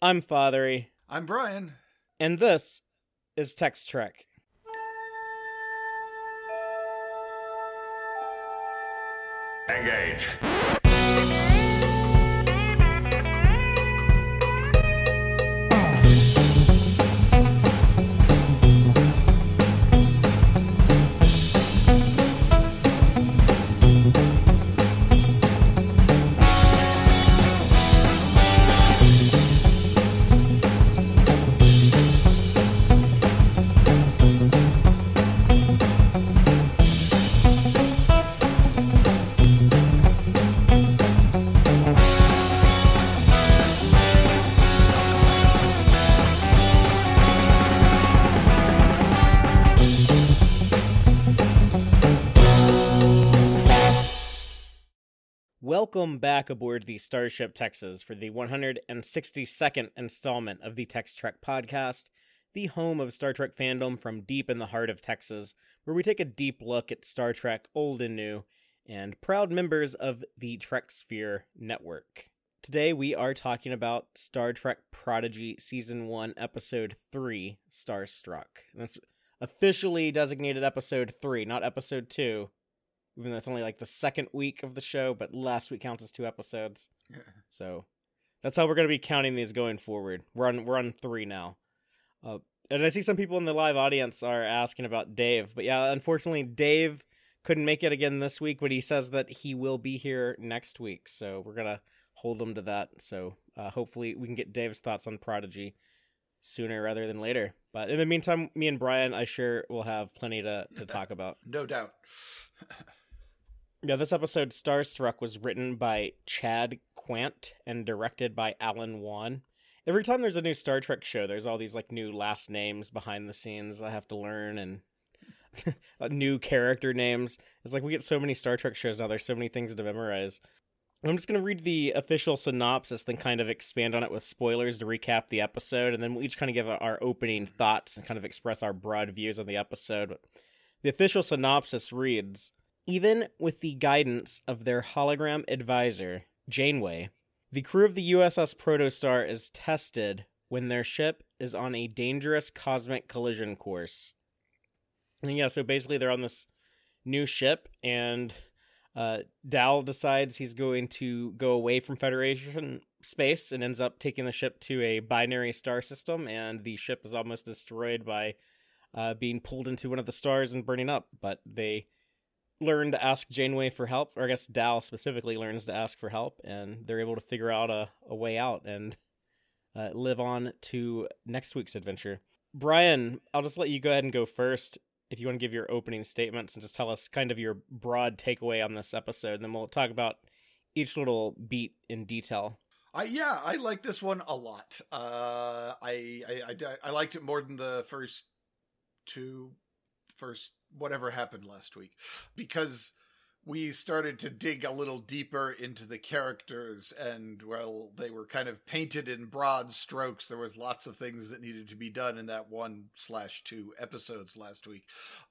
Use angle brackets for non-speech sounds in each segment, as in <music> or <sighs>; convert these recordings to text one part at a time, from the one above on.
I'm Fathery, I'm Brian. and this is Text Trek. Engage. Welcome back aboard the Starship Texas for the 162nd installment of the Text Trek podcast, the home of Star Trek fandom from deep in the heart of Texas, where we take a deep look at Star Trek old and new, and proud members of the Trek Sphere network. Today we are talking about Star Trek Prodigy Season 1, Episode 3, Starstruck. That's officially designated Episode 3, not Episode 2 even though it's only like the second week of the show, but last week counts as two episodes. So that's how we're going to be counting these going forward. We're on we're on three now. Uh, and I see some people in the live audience are asking about Dave, but yeah, unfortunately, Dave couldn't make it again this week, but he says that he will be here next week. So we're gonna hold him to that. So uh, hopefully, we can get Dave's thoughts on Prodigy sooner rather than later. But in the meantime, me and Brian, I sure will have plenty to to talk about. No doubt. <laughs> Yeah, this episode, Starstruck, was written by Chad Quandt and directed by Alan Wan. Every time there's a new Star Trek show, there's all these like new last names behind the scenes I have to learn and <laughs> uh, new character names. It's like we get so many Star Trek shows now, there's so many things to memorize. I'm just going to read the official synopsis, then kind of expand on it with spoilers to recap the episode, and then we'll each kind of give our opening thoughts and kind of express our broad views on the episode. The official synopsis reads even with the guidance of their hologram advisor, Janeway, the crew of the USS Protostar is tested when their ship is on a dangerous cosmic collision course. And yeah, so basically they're on this new ship, and uh, Dal decides he's going to go away from Federation space and ends up taking the ship to a binary star system, and the ship is almost destroyed by uh, being pulled into one of the stars and burning up. But they learn to ask Janeway for help, or I guess Dal specifically learns to ask for help, and they're able to figure out a, a way out and uh, live on to next week's adventure. Brian, I'll just let you go ahead and go first if you want to give your opening statements and just tell us kind of your broad takeaway on this episode, and then we'll talk about each little beat in detail. I yeah, I like this one a lot. Uh, I, I I I liked it more than the first two, first whatever happened last week, because we started to dig a little deeper into the characters and well they were kind of painted in broad strokes. There was lots of things that needed to be done in that one slash two episodes last week.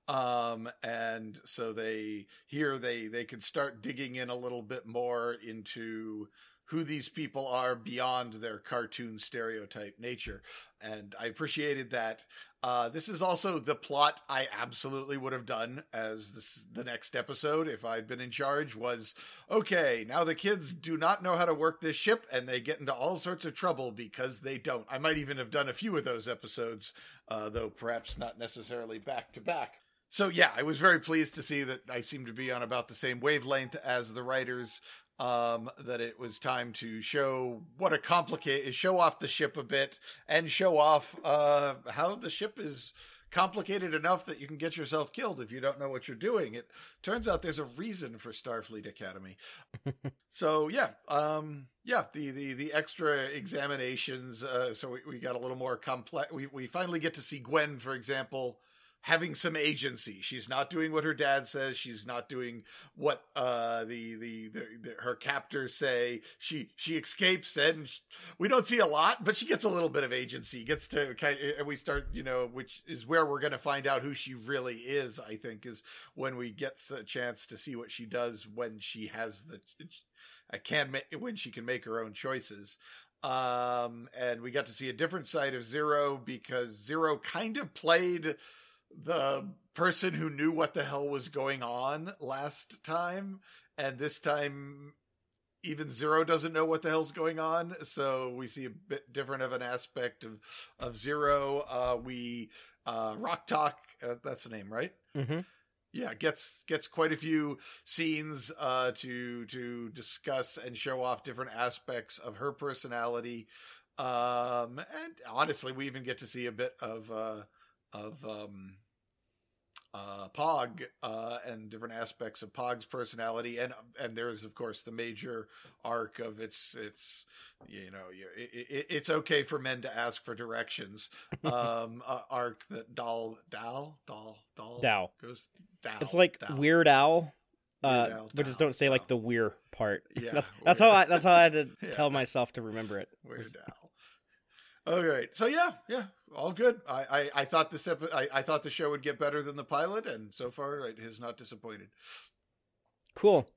Um and so they here they they could start digging in a little bit more into who these people are beyond their cartoon stereotype nature. And I appreciated that. Uh, this is also the plot I absolutely would have done as this, the next episode if I'd been in charge was okay, now the kids do not know how to work this ship and they get into all sorts of trouble because they don't. I might even have done a few of those episodes, uh, though perhaps not necessarily back to back. So yeah, I was very pleased to see that I seem to be on about the same wavelength as the writers um, that it was time to show what a complicated show off the ship a bit and show off uh, how the ship is complicated enough that you can get yourself killed if you don't know what you're doing. It turns out there's a reason for Starfleet Academy. <laughs> so yeah, um, yeah, the, the, the extra examinations. Uh, so we, we got a little more complex. We, we finally get to see Gwen, for example, having some agency. She's not doing what her dad says. She's not doing what uh, the, the, the the her captors say. She she escapes, and she, we don't see a lot, but she gets a little bit of agency. Gets to kind, of, and we start, you know, which is where we're going to find out who she really is. I think is when we get a chance to see what she does when she has the. I can make when she can make her own choices. Um, and we got to see a different side of Zero because Zero kind of played the person who knew what the hell was going on last time, and this time even Zero doesn't know what the hell's going on. So we see a bit different of an aspect of of Zero. Uh, we uh, Rok-Tahk, uh, that's the name, right? Mm-hmm. Yeah, gets gets quite a few scenes uh, to to discuss and show off different aspects of her personality. Um, and honestly, we even get to see a bit of uh, of um, uh, Pog uh, and different aspects of Pog's personality, and and there's of course the major arc of it's it's you know it, it, it's okay for men to ask for directions <laughs> um, uh, arc that Dal Dal Dal Dal Dal goes Dal. It's like Dal. Weird Owl. Uh, Weird Al, but just don't say Dal. like the weir part. Yeah, <laughs> that's, that's how I that's how I had to <laughs> Yeah. tell myself to remember it. Weird Al. All right, so yeah, yeah, all good. I I, I thought this epi- I, I thought the show would get better than the pilot, and so far it has not disappointed. Cool.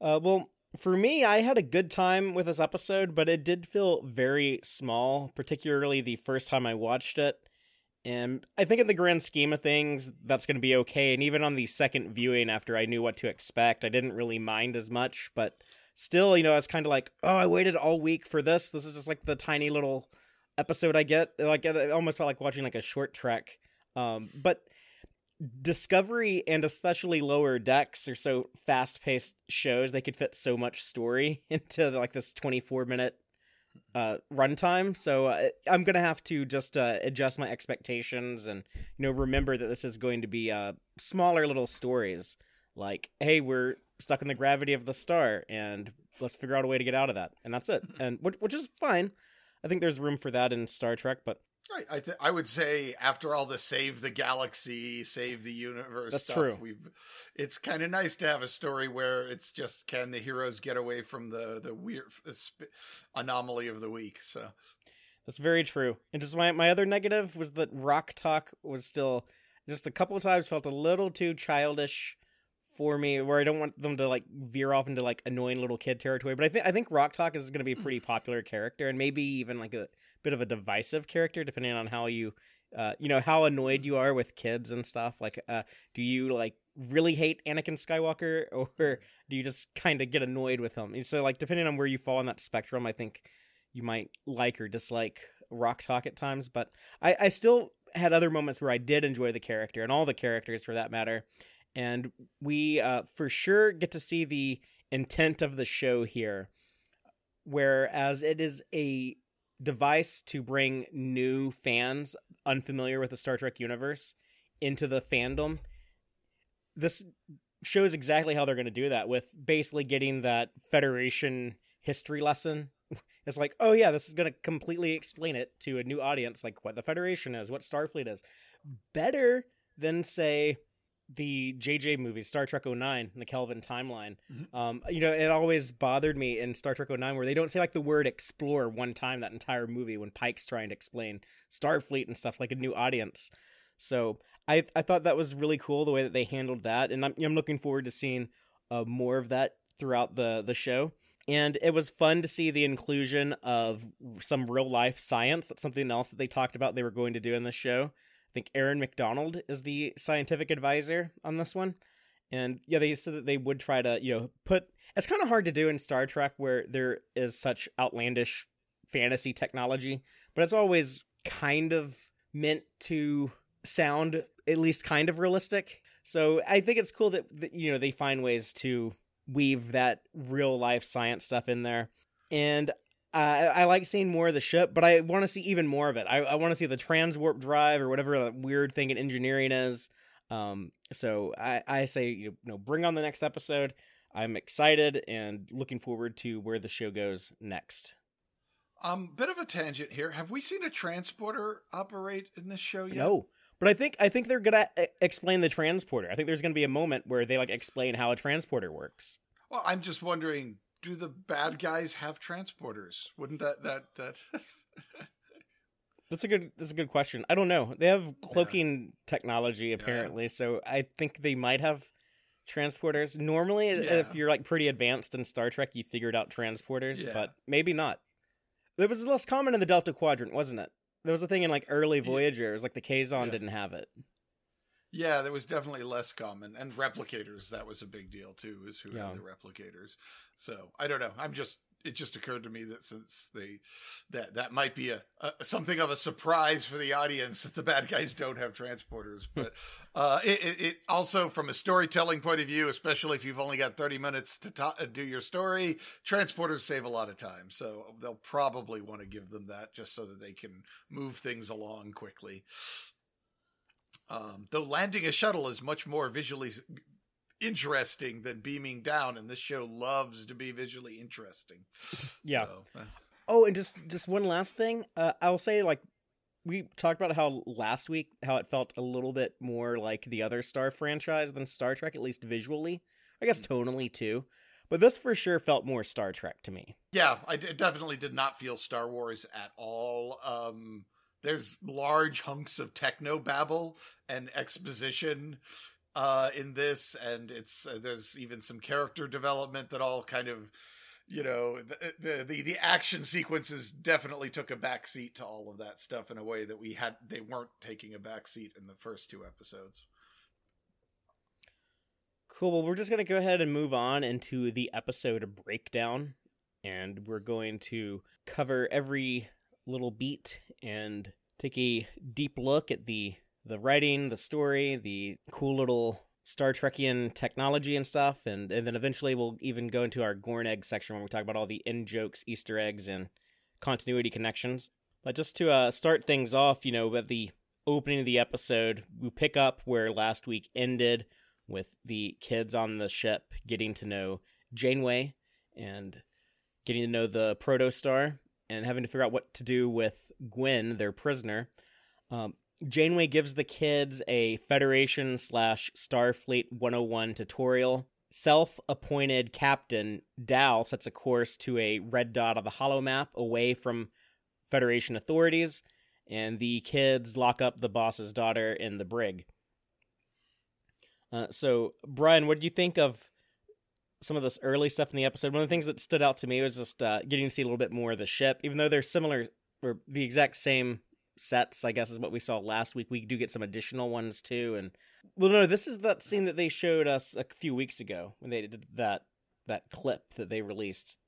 Uh, well, for me, I had a good time with this episode, but it did feel very small, particularly the first time I watched it. And I think in the grand scheme of things, that's going to be okay. And even on the second viewing, after I knew what to expect, I didn't really mind as much. But still, you know, I was kind of like, oh, I waited all week for this. This is just like the tiny little episode I get. Like, it almost felt like watching like a short trek. Um, but Discovery and especially Lower Decks are so fast paced shows, they could fit so much story <laughs> into like this 24 minute uh runtime so uh, i'm gonna have to just uh adjust my expectations and you know remember that this is going to be uh smaller little stories like hey we're stuck in the gravity of the star and let's figure out a way to get out of that and that's it and which, which is fine i think there's room for that in star trek but. I th- I would say after all the save the galaxy, save the universe That's stuff, true. we've it's kind of nice to have a story where it's just can the heroes get away from the the weird anomaly of the week. So That's very true. And just my my other negative was that Rok-Tahk was still just a couple of times felt a little too childish for me, where I don't want them to like veer off into like annoying little kid territory. But I think I think Rok-Tahk is going to be a pretty popular character, and maybe even like a bit of a divisive character, depending on how you. Uh, you know how annoyed you are with kids and stuff. Like, uh, do you like really hate Anakin Skywalker, <laughs> or do you just kind of get annoyed with him? And So, like, depending on where you fall on that spectrum, I think you might like or dislike Rok-Tahk at times, but I, I still had other moments where I did enjoy the character and all the characters for that matter. And we uh, for sure get to see the intent of the show here, whereas it is a device to bring new fans unfamiliar with the Star Trek universe into the fandom. This shows exactly how they're going to do that with basically getting that Federation history lesson <laughs> it's like, oh yeah, this is going to completely explain it to a new audience, like what the Federation is, what Starfleet is. Better than say the JJ movies, Star Trek 09, the Kelvin timeline. Mhm. Um, you know, it always bothered me in Star Trek 09 where they don't say like the word explore one time that entire movie when Pike's trying to explain Starfleet and stuff like a new audience. So I I thought that was really cool the way that they handled that, and I'm I'm looking forward to seeing uh, more of that throughout the the show. And it was fun to see the inclusion of some real life science. That's something else that they talked about they were going to do in this show. I think Erin Macdonald is the scientific advisor on this one. And yeah, they said that they would try to, you know, put it's kind of hard to do in Star Trek where there is such outlandish fantasy technology, but it's always kind of meant to sound at least kind of realistic. So I think it's cool that, that you know they find ways to weave that real life science stuff in there. And uh, I, I like seeing more of the ship, but I want to see even more of it. I, I want to see the transwarp drive or whatever that weird thing in engineering is. Um, so I, I say, you know, bring on the next episode. I'm excited and looking forward to where the show goes next. um bit of a tangent here. Have we seen a transporter operate in this show yet? No, but I think I think they're gonna e- explain the transporter. I think there's gonna be a moment where they like explain how a transporter works. Well, I'm just wondering, do the bad guys have transporters? Wouldn't that that that <laughs> That's a good. That's a good question. I don't know. They have cloaking technology apparently, so I think they might have transporters. Normally, Yeah. if you're like pretty advanced in Star Trek, you figured out transporters, Yeah. but maybe not. It was less common in the Delta Quadrant, wasn't it? There was a thing in like early Voyager, Yeah. Voyagers, like the Kazon Yeah. didn't have it. Yeah, that was definitely less common, and replicators that was a big deal too. Is who Yeah. had the replicators. So I don't know. I'm just it just occurred to me that since they that that might be a, a something of a surprise for the audience that the bad guys don't have transporters, <laughs> but uh, it, it, also from a storytelling point of view, especially if you've only got 30 minutes to ta- do your story, transporters save a lot of time. So they'll probably want to give them that just so that they can move things along quickly. Um, though landing a shuttle is much more visually interesting than beaming down, and this show loves to be visually interesting. <laughs> Yeah. So, that's- Oh, and just just one last thing. Uh, I'll say like we talked about how last week how it felt a little bit more like the other Star franchise than Star Trek, at least visually. I guess tonally too. But this for sure felt more Star Trek to me. yeah, I d- definitely did not feel Star Wars at all. Um, there's large hunks of techno babble and exposition uh, in this, and it's uh, there's even some character development that all kind of you know the, the the action sequences definitely took a backseat to all of that stuff in a way that we had they weren't taking a backseat in the first two episodes. Cool. Well, we're just going to go ahead and move on into the episode breakdown. And we're going to cover every little beat and take a deep look at the the writing, the story, the cool little Star Trekian technology and stuff, and, and then eventually we'll even go into our Gorn egg section when we talk about all the in jokes, Easter eggs, and continuity connections. But just to uh, start things off, you know, at the opening of the episode, we pick up where last week ended with the kids on the ship getting to know Janeway and getting to know the Protostar and having to figure out what to do with Gwen, their prisoner. Um, Janeway gives the kids a Federation slash Starfleet 101 tutorial. Self appointed captain Dal sets a course to a red dot on the holo map away from Federation authorities, and the kids lock up the boss's daughter in the brig. Uh, so, Brian, what do you think of some of this early stuff in the episode? One of the things that stood out to me was just uh, getting to see a little bit more of the ship, even though they're similar or the exact same sets. I guess is what we saw last week. We do get some additional ones too, and well, no, this is that scene that they showed us a few weeks ago when they did that that clip that they released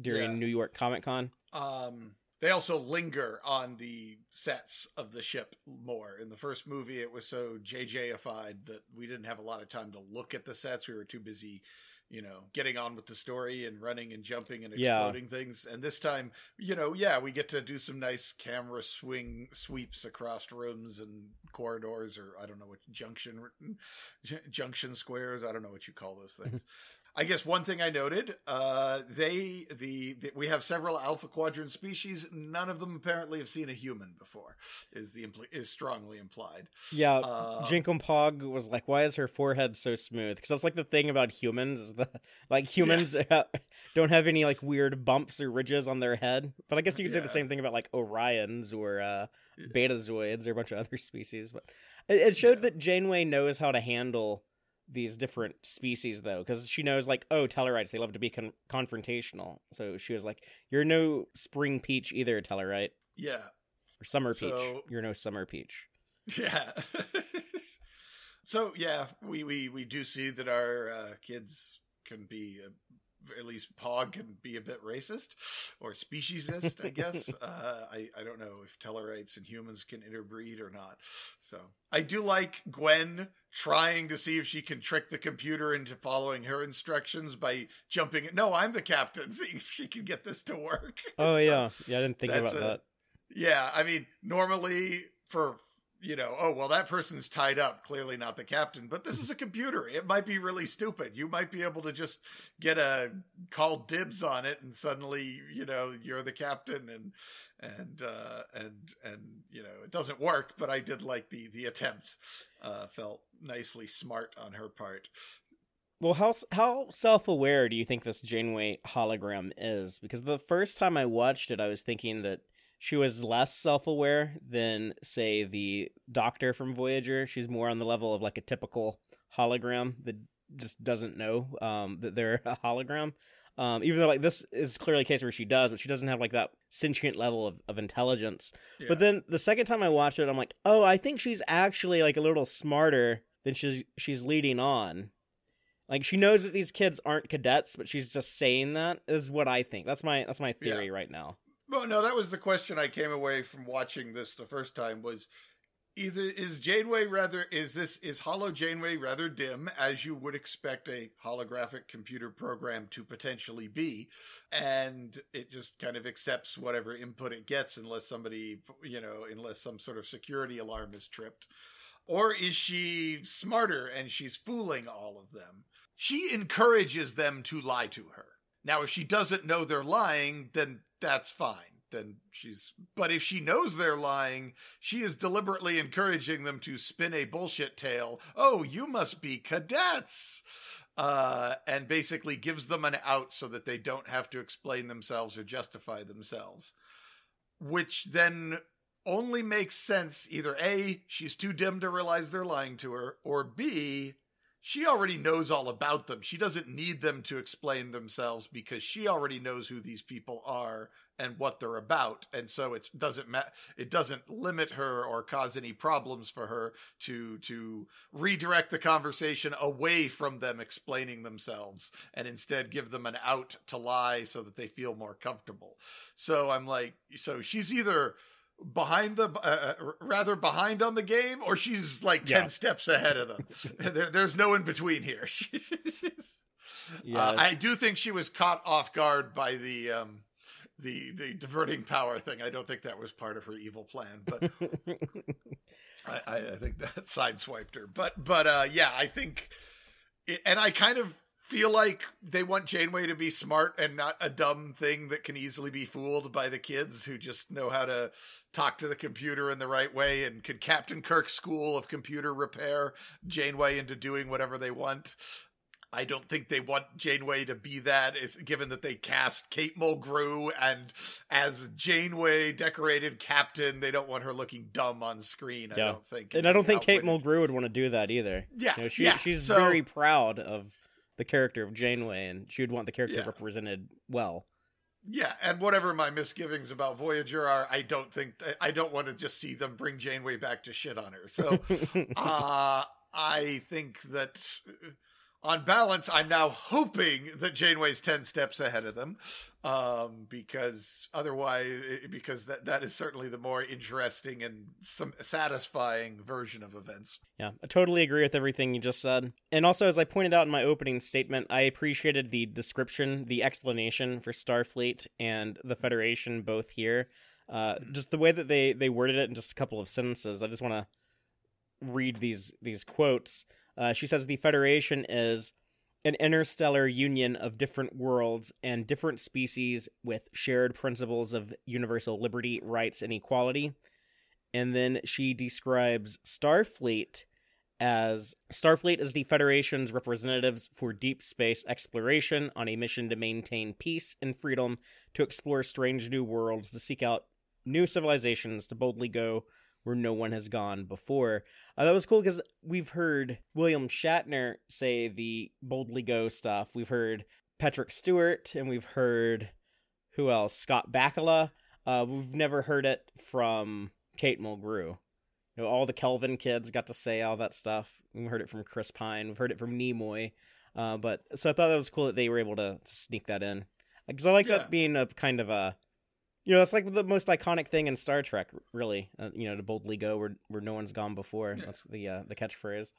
during Yeah. New York Comic Con. Um, they also linger on the sets of the ship more. In the first movie, it was so JJified that we didn't have a lot of time to look at the sets. We were too busy, you know, getting on with the story and running and jumping and Yeah. exploding things. And this time, you know, yeah, we get to do some nice camera swing sweeps across rooms and corridors, or I don't know what junction junction squares. I don't know what you call those things. <laughs> I guess one thing I noted, uh, they the, the we have several alpha quadrant species. None of them apparently have seen a human before. Is the impl- is strongly implied. Yeah, Uh, Jankum Pog was like, "Why is her forehead so smooth?" Because that's like the thing about humans is that like humans <laughs> don't have any like weird bumps or ridges on their head. But I guess you could say the same thing about like Orions or uh, Yeah. Betazoids or a bunch of other <laughs> species. But it, it showed Yeah. that Janeway knows how to handle these different species though because she knows like oh tellarites they love to be con- confrontational so she was like you're no spring peach either tellarite yeah, or summer peach you're no summer peach yeah. <laughs> so yeah, we we we do see that our uh, kids can be. Uh, at least Pog can be a bit racist or speciesist, I guess. <laughs> uh, I, I don't know if Tellarites and humans can interbreed or not. So I do like Gwen trying to see if she can trick the computer into following her instructions by jumping. No, I'm the captain. <laughs> See if she can get this to work. oh <laughs> So- yeah yeah i didn't think about a- that yeah, I mean, normally for you know, oh well, that person's tied up. Clearly not the captain, but this is a computer. It might be really stupid. You might be able to just get a call dibs on it, and suddenly you know you're the captain, and and uh, and and you know it doesn't work. But I did like the the attempt. Uh, felt nicely smart on her part. Well, how how self aware do you think this Janeway hologram is? Because the first time I watched it, I was thinking that she was less self aware than, say, the Doctor from Voyager. She's more on the level of like a typical hologram that just doesn't know um, that they're a hologram. Um, even though like this is clearly a case where she does, but she doesn't have like that sentient level of, of intelligence. Yeah. But then the second time I watched it, I'm like, oh, I think she's actually like a little smarter than she's she's leading on. Like she knows that these kids aren't cadets, but she's just saying that is what I think. That's my that's my theory right now. Well, no, that was the question I came away from watching this the first time was either is Janeway rather is this is Holo Janeway rather dim as you would expect a holographic computer program to potentially be and it just kind of accepts whatever input it gets unless somebody you know unless some sort of security alarm is tripped? Or is she smarter and she's fooling all of them? She encourages them to lie to her. Now if she doesn't know they're lying then that's fine. Then she's but if she knows they're lying she is deliberately encouraging them to spin a bullshit tale. Oh you must be cadets! Uh, and basically gives them an out so that they don't have to explain themselves or justify themselves. Which then only makes sense either a she's too dim to realize they're lying to her or b she already knows all about them. She doesn't need them to explain themselves because she already knows who these people are and what they're about. And so it doesn't ma- it doesn't limit her or cause any problems for her to to redirect the conversation away from them explaining themselves and instead give them an out to lie so that they feel more comfortable. So I'm like so she's either behind the uh, rather behind on the game or she's like 10 Yeah. steps ahead of them <laughs> there, there's no in between here <laughs> Yeah, uh, i do think she was caught off guard by the um the the diverting power thing i don't think that was part of her evil plan but <laughs> I, I, I think that sideswiped her. But but uh yeah, I think it, and I kind of feel like they want Janeway to be smart and not a dumb thing that can easily be fooled by the kids who just know how to talk to the computer in the right way and could Captain Kirk's school of computer repair Janeway into doing whatever they want. I don't think they want Janeway to be that, is given that they cast Kate Mulgrew and as Janeway decorated captain, they don't want her looking dumb on screen. I Yeah. don't think, and I don't think Kate Mulgrew would want to do that either. Yeah, You know, she yeah. she's So- very proud of the character of Janeway, and she would want the character Yeah. represented well. Yeah, and whatever my misgivings about Voyager are, I don't think I don't want to just see them bring Janeway back to shit on her. So, <laughs> uh, I think that uh, on balance, I'm now hoping that Janeway's ten steps ahead of them, um, because otherwise, because that that is certainly the more interesting and some satisfying version of events. Yeah, I totally agree with everything you just said. And also, as I pointed out in my opening statement, I appreciated the description, the explanation for Starfleet and the Federation both here. Uh, just the way that they they worded it in just a couple of sentences. I just want to read these these quotes. Uh, she says the Federation is an interstellar union of different worlds and different species with shared principles of universal liberty, rights, and equality. And then she describes Starfleet as Starfleet is the Federation's representatives for deep space exploration on a mission to maintain peace and freedom, to explore strange new worlds, to seek out new civilizations, to boldly go where no one has gone before. Uh, that was cool because we've heard William Shatner say the boldly go stuff. We've heard Patrick Stewart, and we've heard who else? Scott Bakula. Uh, we've never heard it from Kate Mulgrew. You know, all the Kelvin kids got to say all that stuff. We've heard it from Chris Pine. We've heard it from Nimoy. Uh, but so I thought that was cool that they were able to, to sneak that in because I like Yeah. that being a kind of a, you know, that's like the most iconic thing in Star Trek, really. Uh, you know, to boldly go where where no one's gone before. Yeah. That's the uh, the catchphrase.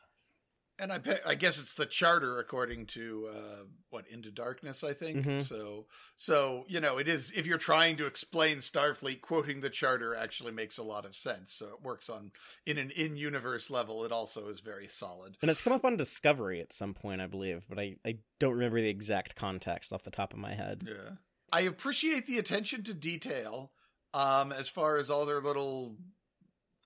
And I, pe- I guess it's the charter according to uh, what into darkness. I think Mhm. so. So you know, it is if you're trying to explain Starfleet, quoting the charter actually makes a lot of sense. So it works on in an in-universe level. It also is very solid. And it's come up on Discovery at some point, I believe, but I, I don't remember the exact context off the top of my head. Yeah, I appreciate the attention to detail. Um, as far as all their little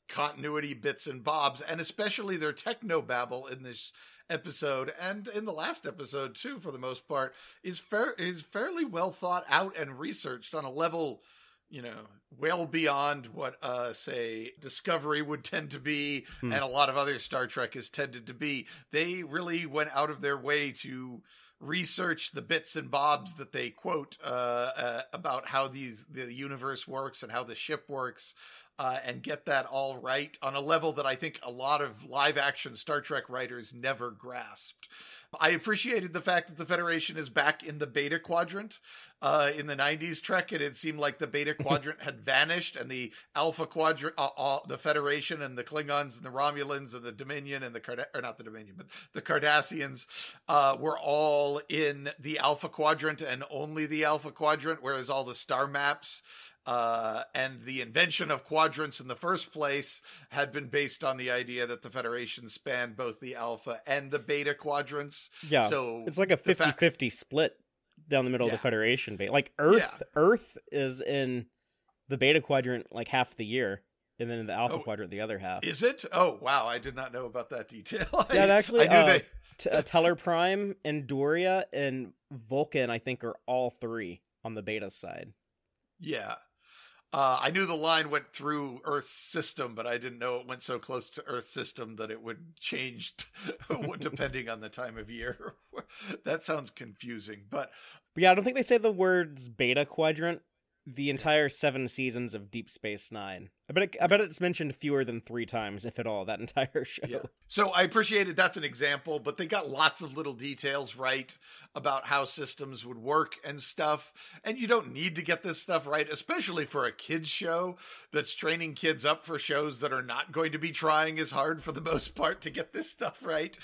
continuity bits and bobs, and especially their techno babble in this episode and in the last episode too, for the most part, is fair is fairly well thought out and researched on a level, you know, well beyond what uh say Discovery would tend to be Hmm. and a lot of other Star Trek has tended to be. They really went out of their way to research the bits and bobs that they quote uh, uh, about how these the universe works and how the ship works uh, and get that all right on a level that I think a lot of live action Star Trek writers never grasped. I appreciated the fact that the Federation is back in the Beta Quadrant. Uh, in the '90s Trek, and it seemed like the Beta <laughs> Quadrant had vanished, and the Alpha Quadrant, uh, uh, the Federation, and the Klingons, and the Romulans, and the Dominion, and the Card- or not the Dominion, but the Cardassians uh, were all in the Alpha Quadrant and only the Alpha Quadrant, whereas all the star maps uh, and the invention of quadrants in the first place had been based on the idea that the Federation spanned both the Alpha and the Beta quadrants. Yeah. So it's like a 50 fact- 50 split down the middle Yeah. of the Federation. Like Earth, Earth is in the Beta Quadrant like half the year, and then in the Alpha Oh, Quadrant the other half. Is it? Oh, wow. I did not know about that detail. <laughs> Yeah, actually, I knew uh, they. T- uh, Tellar Prime Andoria and Vulcan, I think, are all three on the Beta side. Yeah. Uh, I knew the line went through Earth's system, but I didn't know it went so close to Earth's system that it would change <laughs> depending on the time of year. <laughs> that sounds confusing, but But yeah, I don't think they say the words Beta Quadrant the entire seven seasons of Deep Space Nine. I bet it, I bet it's mentioned fewer than three times, if at all, that entire <laughs> show. Yeah. So I appreciate it. that's an example, but they got lots of little details right about how systems would work and stuff. And you don't need to get this stuff right, especially for a kids show that's training kids up for shows that are not going to be trying as hard for the <laughs> most part to get this stuff right.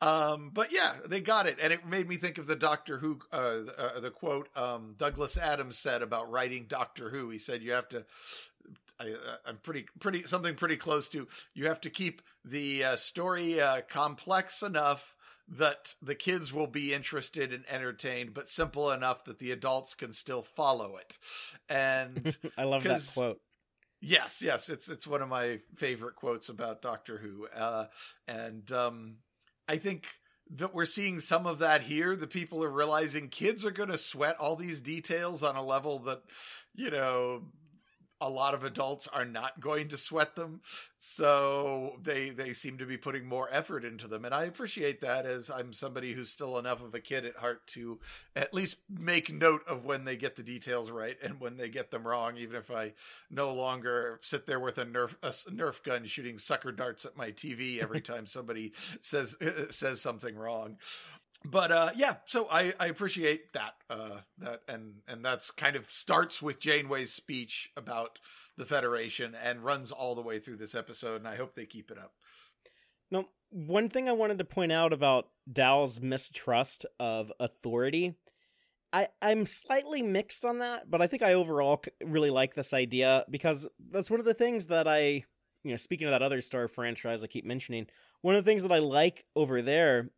Um, but yeah, they got it, and it made me think of the Doctor Who, uh, uh, the quote um, Douglas Adams said about writing Doctor Who. He said you have to I, I'm pretty, pretty something pretty close to. You have to keep the uh, story uh, complex enough that the kids will be interested and entertained, but simple enough that the adults can still follow it. And <laughs> I love that quote. yes, yes, it's it's one of my favorite quotes about Doctor Who, uh, and um, I think that we're seeing some of that here. The people are realizing kids are going to sweat all these details on a level that you know a lot of adults are not going to sweat them so they they seem to be putting more effort into them and i appreciate that as i'm somebody who's still enough of a kid at heart to at least make note of when they get the details right and when they get them wrong even if i no longer sit there with a nerf a nerf gun shooting sucker darts at my tv every <laughs> time somebody says <laughs> says something wrong but uh yeah so i i appreciate that uh that and and that's kind of starts with janeway's speech about the federation and runs all the way through this episode and i hope they keep it up. No, one thing I wanted to point out about Dal's mistrust of authority, I I'm slightly mixed on that, but I think I overall really like this idea because that's one of the things that I, you know, speaking of that other Star franchise I keep mentioning, one of the things that I like over there,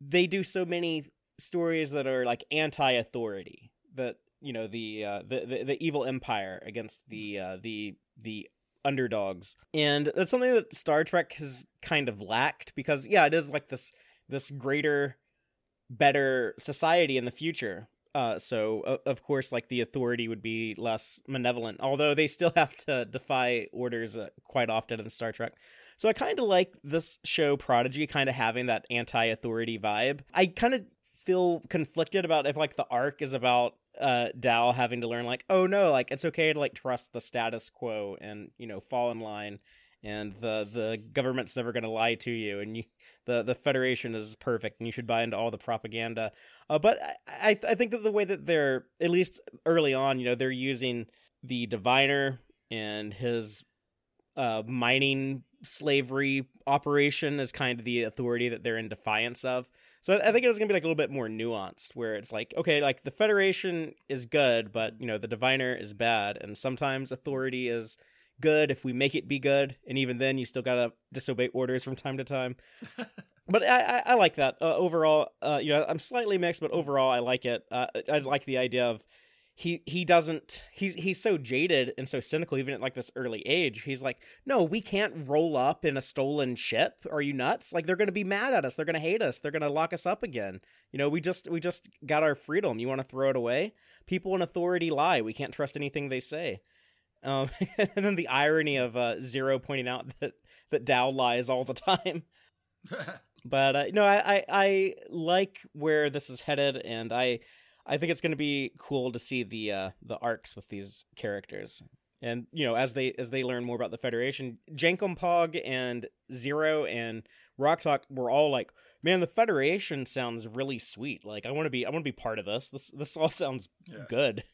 they do so many stories that are like anti-authority, that you know the uh, the, the the evil empire against the uh, the the underdogs. And that's something that star trek has kind of lacked because yeah it is like this this greater better society in the future. Uh so o- of course like the authority would be less malevolent although they still <laughs> have to defy orders uh, quite often in star trek so i kind of like this show prodigy kind of having that anti-authority vibe. I kind of feel conflicted about if like the arc is about uh Dal having to learn like oh no like it's okay to like trust the status quo and you know fall in line and the the government's never going to lie to you and you the the federation is perfect and you should buy into all the propaganda. Uh, but I, I I think that the way that they're at least early on you know they're using the diviner and his uh mining slavery operation is kind of the authority that they're in defiance of so I think it's gonna be like a little bit more nuanced, where it's like, okay, like the Federation is good, but you know the Diviner is bad, and sometimes authority is good if we make it be good, and even then you still gotta disobey orders from time to time. <laughs> but I, I, I like that uh, overall. Uh, you know, I'm slightly mixed, but overall I like it. Uh, I like the idea of he he doesn't he's he's so jaded and so cynical even at like this early age he's like no we can't roll up in a stolen ship. Are you nuts? Like they're gonna be mad at us. They're gonna hate us. They're gonna lock us up again. You know we just we just got our freedom. You want to throw it away? People in authority lie. We can't trust anything they say. Um <laughs> and then the irony of uh zero pointing out that that Dal lies all the time. <laughs> But uh, no, I, I I like where this is headed, and I I think it's going to be cool to see the uh, the arcs with these characters. And you know, as they as they learn more about the Federation, Jankum Pog and Zero and Rok-Tahk were all like, "Man, the Federation sounds really sweet. Like, I want to be I want to be part of this. This this all sounds Yeah. good."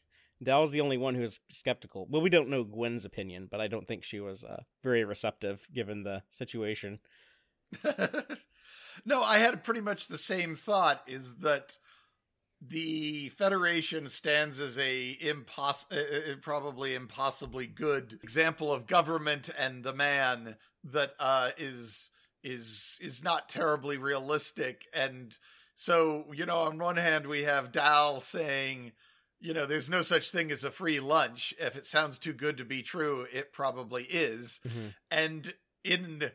Dal's the only one who's skeptical. Well, we don't know Gwen's opinion, but I don't think she was uh, very receptive given the situation. <laughs> no, I had pretty much the same thought is that the Federation stands as a impos- uh, probably impossibly good example of government and the man that uh, is is is not terribly realistic. And so you know on one hand we have Dal saying you know there's no such thing as a free lunch. If it sounds too good to be true it probably is. And in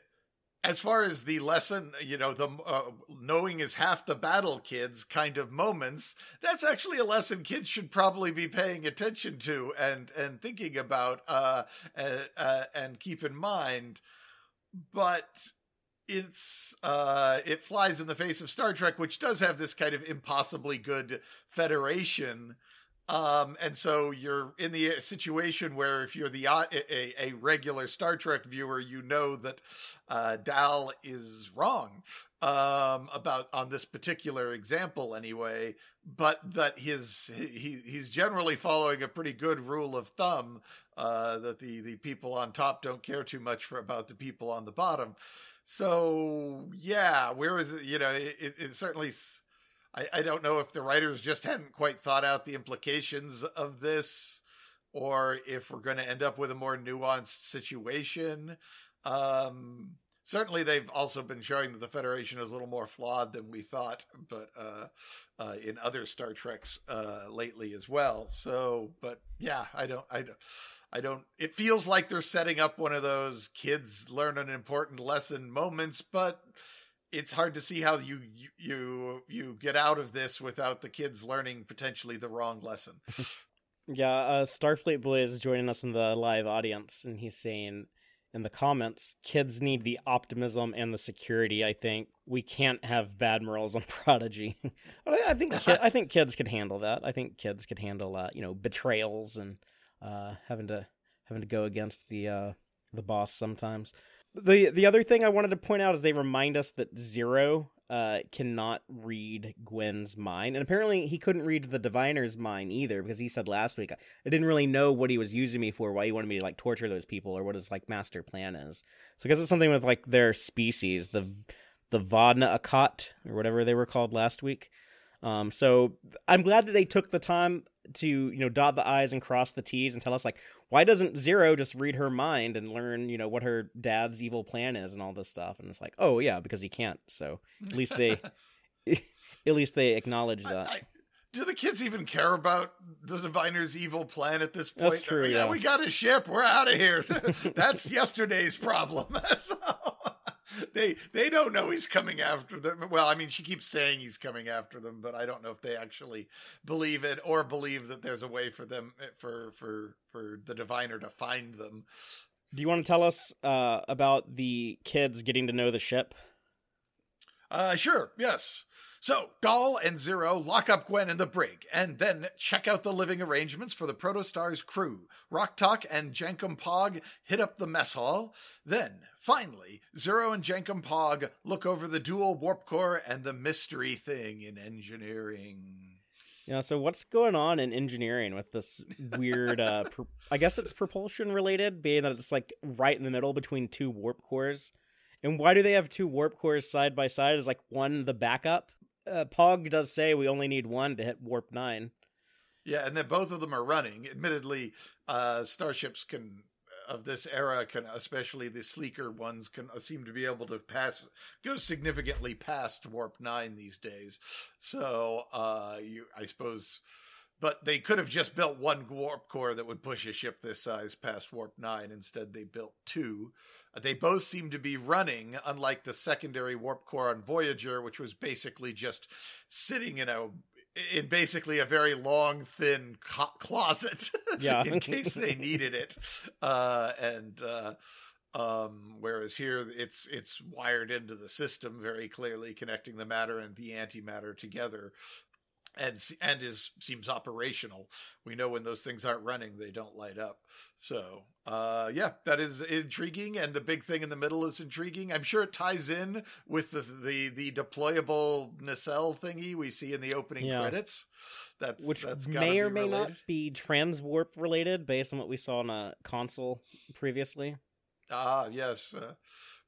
as far as the lesson you know the uh, knowing is half the battle kids kind of moments that's actually a lesson kids should probably be paying attention to and and thinking about uh, uh, uh and keep in mind. But it's uh it flies in the face of Star Trek which does have this kind of impossibly good federation um, and so you're in the situation where if you're the uh, a, a regular Star Trek viewer, you know that uh, Dal is wrong um, about on this particular example, anyway. But that his he he's generally following a pretty good rule of thumb uh, that the the people on top don't care too much for about the people on the bottom. So yeah, where is it? You know, it, it certainly. I, I don't know if the writers just hadn't quite thought out the implications of this, or if we're going to end up with a more nuanced situation. Um, certainly, they've also been showing that the Federation is a little more flawed than we thought, but uh, uh, in other Star Treks uh, lately as well. So, but yeah, I don't, I don't. I don't. It feels like they're setting up one of those kids learn an important lesson moments, but it's hard to see how you you you, get out of this without the kids learning potentially the wrong lesson. <laughs> Yeah, uh, Starfleet Boy is joining us in the live audience, and he's saying in the comments, kids need the optimism and the security. I think we can't have bad morals on <laughs> Prodigy. <laughs> but I, I think ki- I think kids could handle that. I think kids could handle uh, you know betrayals and uh, having to having to go against the uh, the boss sometimes. The the other thing I wanted to point out is they remind us that Zero uh, cannot read Gwen's mind, and apparently he couldn't read the Diviner's mind either because he said last week I didn't really know what he was using me for, why he wanted me to like torture those people, or what his like master plan is. So I guess it's something with like their species, the the Vodna Akat or whatever they were called last week. Um, so I'm glad that they took the time to you know dot the i's and cross the t's and tell us like why doesn't zero just read her mind and learn you know what her dad's evil plan is and all this stuff and it's like oh yeah because he can't so at least they <laughs> <laughs> at least they acknowledge that I- do the kids even care about the diviner's evil plan at this point? That's true, I mean, yeah. we got a ship. We're out of here. <laughs> That's yesterday's problem. So, <laughs> they they don't know he's coming after them. Well, I mean, she keeps saying he's coming after them, but I don't know if they actually believe it or believe that there's a way for them for for for the diviner to find them. do you want to tell us uh about the kids getting to know the ship Uh, sure, yes. So, Dal and Zero lock up Gwen in the brig, and then check out the living arrangements for the Protostar's crew. Rok-Tahk and Jankum Pog hit up the mess hall. Then, finally, Zero and Jankum Pog look over the dual warp core and the mystery thing in engineering. yeah so what's going on in engineering with this weird uh pro- i guess it's propulsion related being that it's like right in the middle between two warp cores and why do they have two warp cores side by side is like one the backup uh, pog does say we only need one to hit warp 9 Yeah, and then both of them are running. Admittedly, uh, starships can of this era can, especially the sleeker ones, can uh, seem to be able to pass go significantly past warp nine these days. So, uh, you, I suppose, but they could have just built one warp core that would push a ship this size past warp nine. Instead, they built two. They both seem to be running, unlike the secondary warp core on Voyager, which was basically just sitting in a in basically a very long, thin co- closet, <laughs> Yeah. in case they needed it. Uh, and uh, Um, whereas here it's it's wired into the system very clearly, connecting the matter and the antimatter together, and and is seems operational. We know when those things aren't running, they don't light up. So, uh, yeah, that is intriguing, and the big thing in the middle is intriguing. I'm sure it ties in with the the, the deployable nacelle thingy we see in the opening Yeah. credits. That's which that's may or may not related. be transwarp related based on what we saw on a console previously. Ah, yes. Uh,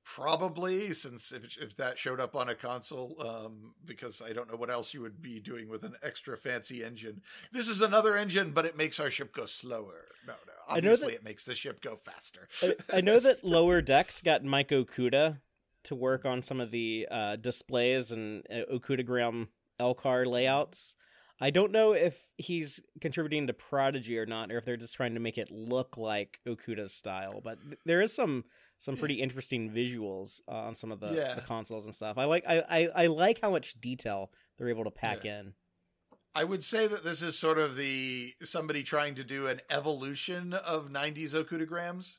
probably, since if, if that showed up on a console, um, because I don't know what else you would be doing with an extra fancy engine. This is another engine, but it makes our ship go slower. No, no. Obviously, that- it makes the ship go faster. I, I know that <laughs> Lower Decks got Mike Okuda to work on some of the uh, displays and uh, Okudagram LCARS layouts. I don't know if he's contributing to Prodigy or not, or if they're just trying to make it look like Okuda's style. But th- there is some some pretty interesting visuals uh, on some of the, Yeah. the consoles and stuff. I like I, I, I like how much detail they're able to pack in. I would say that this is sort of the somebody trying to do an evolution of '90s Okudagrams.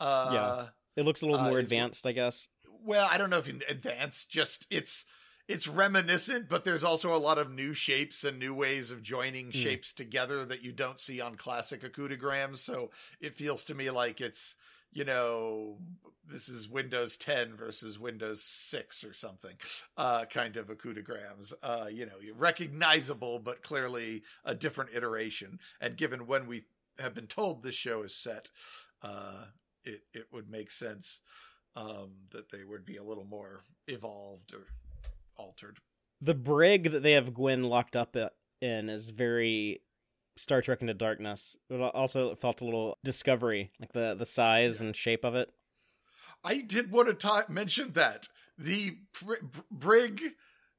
Uh, Yeah. It looks a little Uh, more advanced, I guess. well i don't know if in advanced just it's it's reminiscent but there's also a lot of new shapes and new ways of joining Hmm. shapes together that you don't see on classic Okudagrams so it feels to me like it's you know this is windows 10 versus windows 6 or something uh kind of Okudagrams uh you know recognizable but clearly a different iteration. And given when we have been told this show is set uh it it would make sense um, that they would be a little more evolved or altered. the brig that they have Gwen locked up uh, in is very Star Trek Into Darkness. But al- also felt a little Discovery, like the the size and shape of it. I did want to ta- mention that the pr- brig,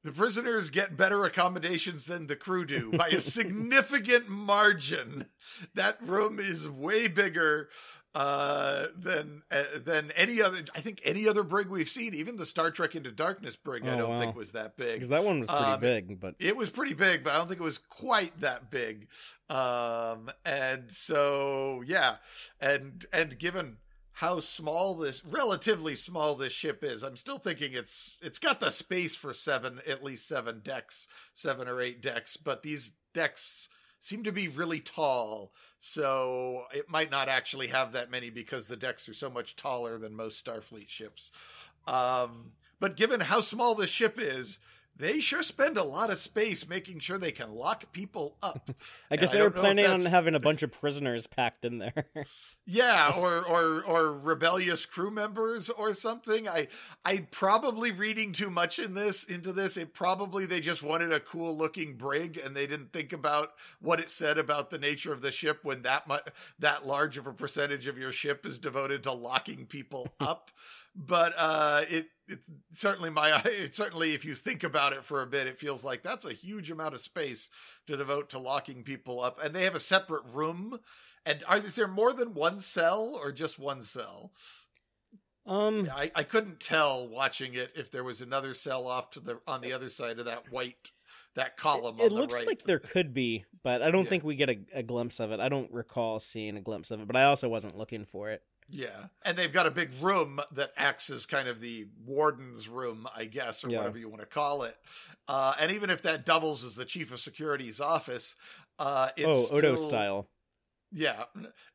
the prisoners get better accommodations than the crew do by a <laughs> significant margin. That room is way bigger uh than uh, than any other i think any other brig we've seen even the star trek into darkness brig i Oh, don't wow. think was that big Because that one was pretty Um, big, but it was pretty big, but I don't think it was quite that big. Um, and so yeah, and and given how small this relatively small this ship is, I'm still thinking it's it's got the space for seven at least seven decks, seven or eight decks, but these decks seem to be really tall, so it might not actually have that many because the decks are so much taller than most Starfleet ships. Um, but given how small the ship is, they sure spend a lot of space making sure they can lock people up. <laughs> I guess I they were know if planning on having a bunch of prisoners packed in there. <laughs> Yeah, or or or rebellious crew members or something. I I probably reading too much in this into this. It probably they just wanted a cool looking brig and they didn't think about what it said about the nature of the ship when that much that large of a percentage of your ship is devoted to locking people <laughs> up. but uh it it's certainly my <laughs> it certainly if you think about it for a bit it feels like that's a huge amount of space to devote to locking people up and they have a separate room and are, is there more than one cell or just one cell? um, I, I couldn't tell watching it if there was another cell off to the on the other side of that white that column. it on the looks right. like there could be, but I don't Yeah. think we get a, a glimpse of it. I don't recall seeing a glimpse of it, but I also wasn't looking for it. Yeah, and they've got a big room that acts as kind of the warden's room, I guess, or Yeah. whatever you want to call it. Uh, and even if that doubles as the chief of security's office, uh, it's oh, Odo still- style. Yeah.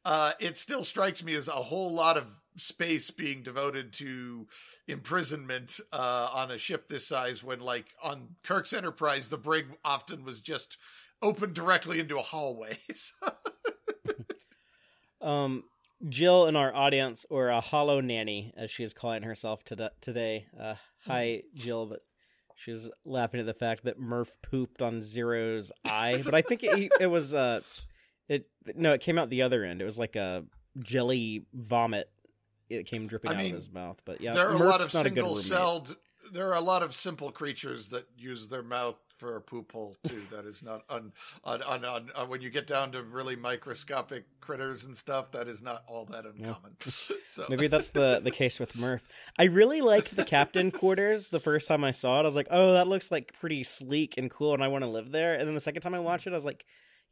Uh, it still strikes me as a whole lot of space being devoted to imprisonment uh, on a ship this size when, like, on Kirk's Enterprise, the brig often was just open directly into a hallway. <laughs> Um, Jill in our audience, or a hollow nanny, as she is calling herself to- today. Uh, hi, Jill, but she's laughing at the fact that Murph pooped on Zero's eye. But I think it, it was uh, it no, it came out the other end. It was like a jelly vomit. It came dripping I out mean, of his mouth. But yeah, there are a lot of not a good single roommate. celled. There are a lot of simple creatures that use their mouth for a poop hole too. that is not on on, on on on uh, when you get down to really microscopic critters and stuff. That is not all that uncommon. <laughs> so Maybe that's the the case with Murph. I really liked the captain <laughs> quarters the first time I saw it. I was like, "Oh, that looks like pretty sleek and cool, and I want to live there." And then the second time I watched it, I was like,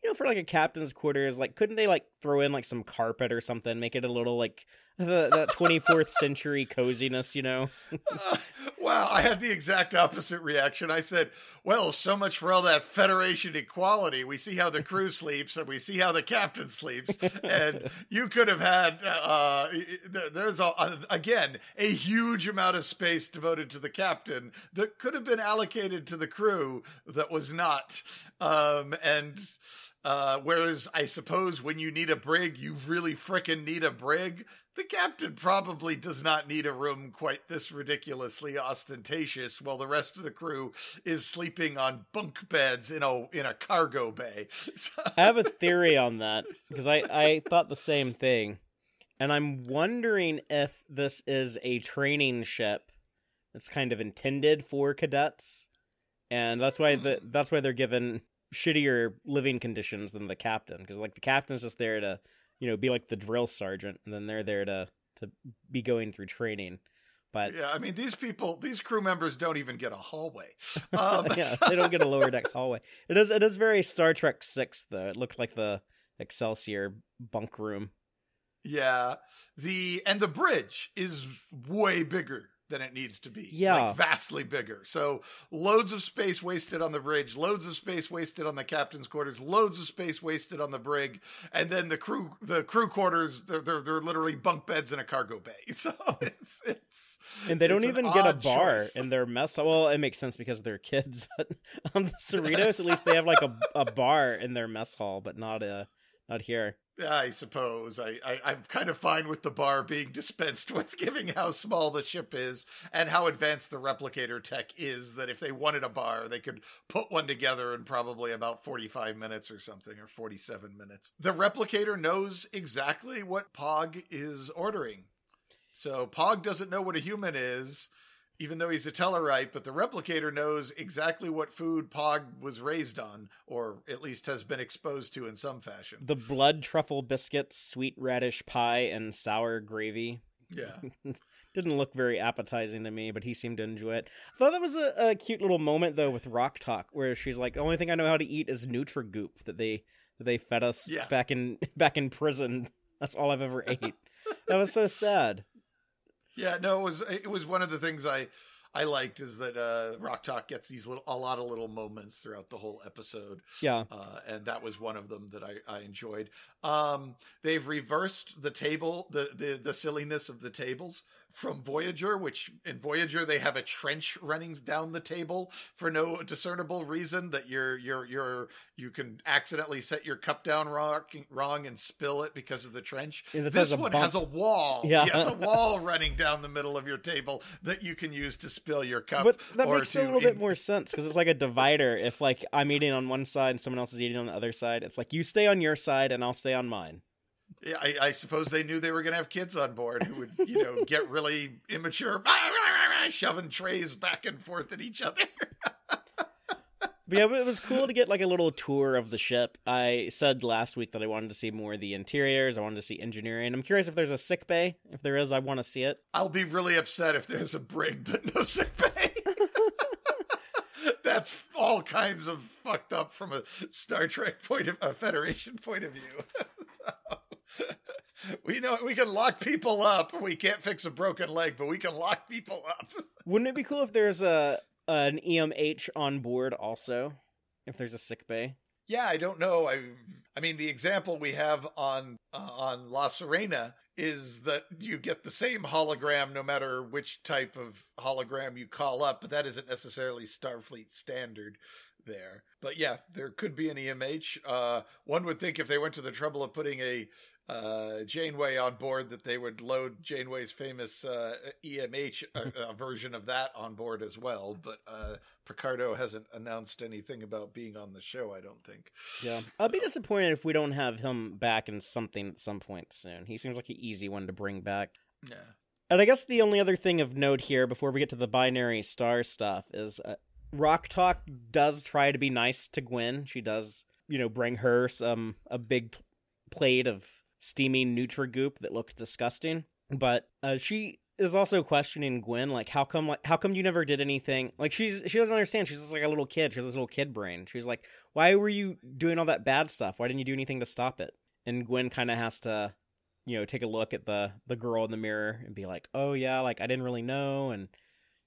"You know, for like a captain's quarters, like couldn't they like throw in like some carpet or something, make it a little like the that 24th century coziness, you know. Uh, <laughs> wow, I had the exact opposite reaction. I said, "Well, so much for all that Federation equality. We see how the crew <laughs> sleeps, and we see how the captain sleeps, and you could have had uh, there's a, again a huge amount of space devoted to the captain that could have been allocated to the crew that was not, um, and." Uh, whereas I suppose when you need a brig, you really fricking need a brig. The captain probably does not need a room quite this ridiculously ostentatious, while the rest of the crew is sleeping on bunk beds in a in a cargo bay. <laughs> I have a theory on that because I I thought the same thing, and I'm wondering if this is a training ship that's kind of intended for cadets, and that's why the that's why they're given shittier living conditions than the captain because like the captain's just there to you know be like the drill sergeant and then they're there to to be going through training. But yeah i mean these people these crew members don't even get a hallway. <laughs> Um, yeah <laughs> they don't get a lower decks hallway. It is it is very star trek 6 though. It looked like the excelsior bunk room. Yeah the and the bridge is way bigger than it needs to be. Yeah. Like vastly bigger. So loads of space wasted on the bridge, loads of space wasted on the captain's quarters, loads of space wasted on the brig, and then the crew the crew quarters they're they're, they're literally bunk beds in a cargo bay. <laughs> So it's it's and they don't even get a bar choice. in their mess hall. Well, it makes sense because they're kids. <laughs> But on the Cerritos, at least they have like a, a bar in their mess hall, but not a not here. I suppose I, I I'm kind of fine with the bar being <laughs> dispensed with, given how small the ship is and how advanced the replicator tech is. That if they wanted a bar, they could put one together in probably about 45 minutes or something, or 47 minutes. The replicator knows exactly what Pog is ordering, so Pog doesn't know what a human is. Even though he's a Tellarite, but the replicator knows exactly what food Pog was raised on, or at least has been exposed to in some fashion. The blood truffle biscuits, sweet radish pie, and sour gravy. Yeah. <laughs> Didn't look very appetizing to me, but he seemed to enjoy it. I thought that was a, a cute little moment though with Rok-Tahk, where she's like, "The only thing I know how to eat is Nutrigoop that they that they fed us Yeah. back in <laughs> back in prison. That's all I've ever ate." <laughs> that was so sad. Yeah, no, it was it was one of the things I I liked is that uh, Rok-Tahk gets these little a lot of little moments throughout the whole episode, Yeah, uh, and that was one of them that I, I enjoyed. Um, they've reversed the table, the, the the silliness of the tables from Voyager, which in Voyager they have a trench running down the table for no discernible reason that you're you're you're you can accidentally set your cup down wrong, wrong and spill it because of the trench. Yeah, this one has a wall. Yeah. Yes, a <laughs> wall running down the middle of your table that you can use to spill your cup. but that makes a little bit more sense because it's like a divider. If like I'm eating on one side and someone else is eating on the other side, it's like you stay on your side and I'll stay on mine. Yeah, I, I suppose they knew they were going to have kids on board who would, you know, get really immature, <laughs> shoving trays back and forth at each other. But yeah, it was cool to get like a little tour of the ship. I said last week that I wanted to see more of the interiors. I wanted to see engineering. I'm curious if there's a sick bay. If there is, I want to see it. I'll be really upset if there's a brig but no sick bay. <laughs> That's all kinds of fucked up from a Star Trek point of a Federation point of view. <laughs> So, we know we can lock people up. We can't fix a broken leg, but we can lock people up. <laughs> Wouldn't it be cool if there's a an EMH on board also? If there's a sick bay. Yeah, I don't know. I I mean, the example we have on uh, on La Sirena is that you get the same hologram no matter which type of hologram you call up, but that isn't necessarily Starfleet standard there. But yeah, there could be an EMH. Uh, one would think if they went to the trouble of putting a uh, Janeway on board, that they would load Janeway's famous uh, EMH uh, <laughs> uh, version of that on board as well. But uh, Picardo hasn't announced anything about being on the show. I don't think. Yeah, I'll be disappointed if we don't have him back in something at some point soon. He seems like an easy one to bring back. Yeah. And I guess the only other thing of note here before we get to the binary star stuff is uh, Rok-Tahk does try to be nice to Gwen. She does, you know, bring her some a big plate of steaming Nutrigoop that looked disgusting. But uh, she is also questioning Gwen, like, how come, like, how come you never did anything? Like, she's she doesn't understand. She's just like a little kid. She has this little kid brain. She's like, why were you doing all that bad stuff? Why didn't you do anything to stop it? And Gwen kind of has to you know take a look at the the girl in the mirror and be like, "Oh yeah, like I didn't really know," and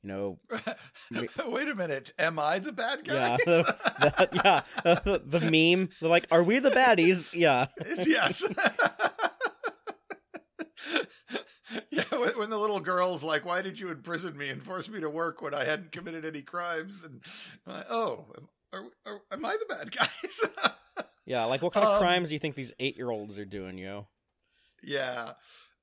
you know, <laughs> wait a minute, am I the bad guy? Yeah, <laughs> <laughs> that, yeah, the, the meme. They're like, "Are we the baddies?" Yeah, yes. <laughs> yeah, when, when, the little girl's like, "Why did you imprison me and force me to work when I hadn't committed any crimes?" and like, oh, are, are, am I the bad guys? <laughs> yeah, like what kind of um, crimes do you think these eight-year-olds are doing, yo? Yeah,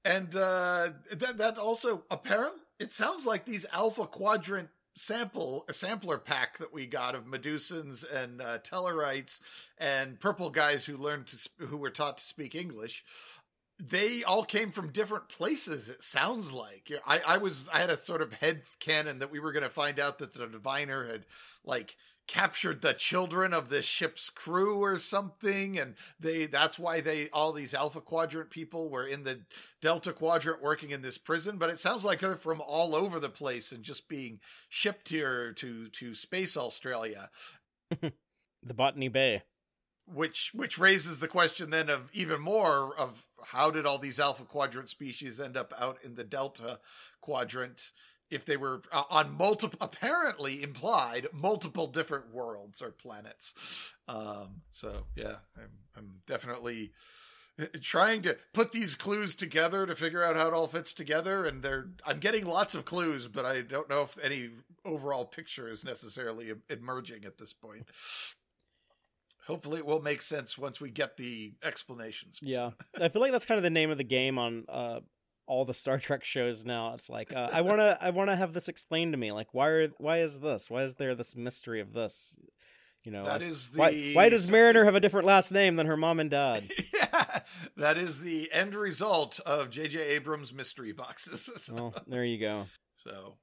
and uh, that that also apparently it sounds like these Alpha Quadrant sample a sampler pack that we got of Medusans and uh, Tellarites and purple guys who learned to who were taught to speak English they all came from different places it sounds like. I i was i had a sort of head canon that we were going to find out that the diviner had like captured the children of the ship's crew or something and they that's why they all these alpha quadrant people were in the delta quadrant working in this prison. But it sounds like they're from all over the place and just being shipped here to to space australia. <laughs> The botany bay which which raises the question then of even more of how did all these alpha quadrant species end up out in the delta quadrant if they were uh, on multiple apparently implied multiple different worlds or planets. Um so yeah i'm i'm definitely uh, trying to put these clues together to figure out how it all fits together and they're i'm getting lots of clues but i don't know if any overall picture is necessarily emerging at this point hopefully it will make sense once we get the explanations <laughs> yeah i feel like that's kind of the name of the game on uh all the Star Trek shows now. It's like uh, I want to I want to have this explained to me. Like why are why is this? Why is there this mystery of this? You know, that is the why, why does Mariner have a different last name than her mom and dad? <laughs> yeah, that is the end result of J.J. Abrams' mystery boxes. <laughs> well, there you go. So,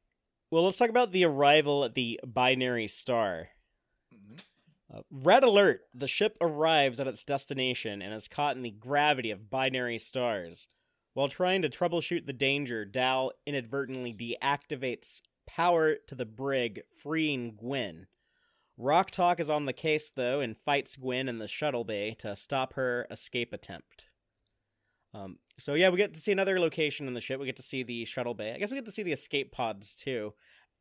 well, let's talk about the arrival at the binary star. Mm-hmm. Uh, red alert! The ship arrives at its destination and is caught in the gravity of binary stars. While trying to troubleshoot the danger, Dal inadvertently deactivates power to the brig, freeing Gwyn. Rok-Tahk is on the case, though, and fights Gwyn in the shuttle bay to stop her escape attempt. Um, so, yeah, we get to see another location in the ship. We get to see the shuttle bay. I guess we get to see the escape pods, too.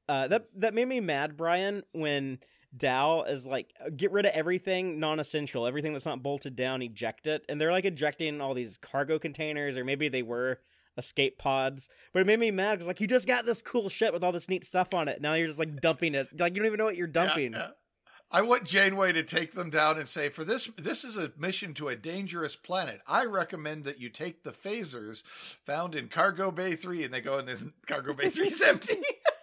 Uh, that, that made me mad, Brian, when Dal is like, uh, get rid of everything non essential, everything that's not bolted down, eject it. And they're like ejecting all these cargo containers, or maybe they were escape pods. But it made me mad because, like, you just got this cool shit with all this neat stuff on it. Now you're just like dumping it. Like, you don't even know what you're dumping. Yeah, yeah. I want Janeway to take them down and say, for this, this is a mission to a dangerous planet. I recommend that you take the phasers found in Cargo Bay 3, and they go, and this Cargo Bay 3 is empty. <laughs>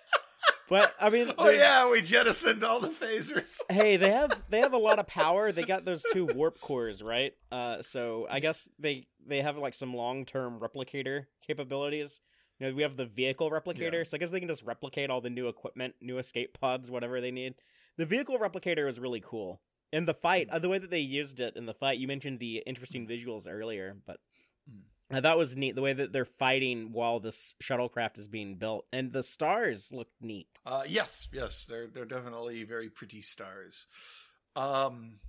But I mean, <laughs> oh yeah, we jettisoned all the phasers. <laughs> hey, they have they have a lot of <laughs> power. They got those two warp cores, right? Uh, so I guess they they have like some long term replicator capabilities. You know, we have the vehicle replicator, yeah. so I guess they can just replicate all the new equipment, new escape pods, whatever they need. The vehicle replicator is really cool. In the fight, uh, the way that they used it in the fight, you mentioned the interesting visuals earlier, but thought was neat the way that they're fighting while this shuttlecraft is being built, and the stars look neat. Uh, yes, yes, they're they're definitely very pretty stars. Um,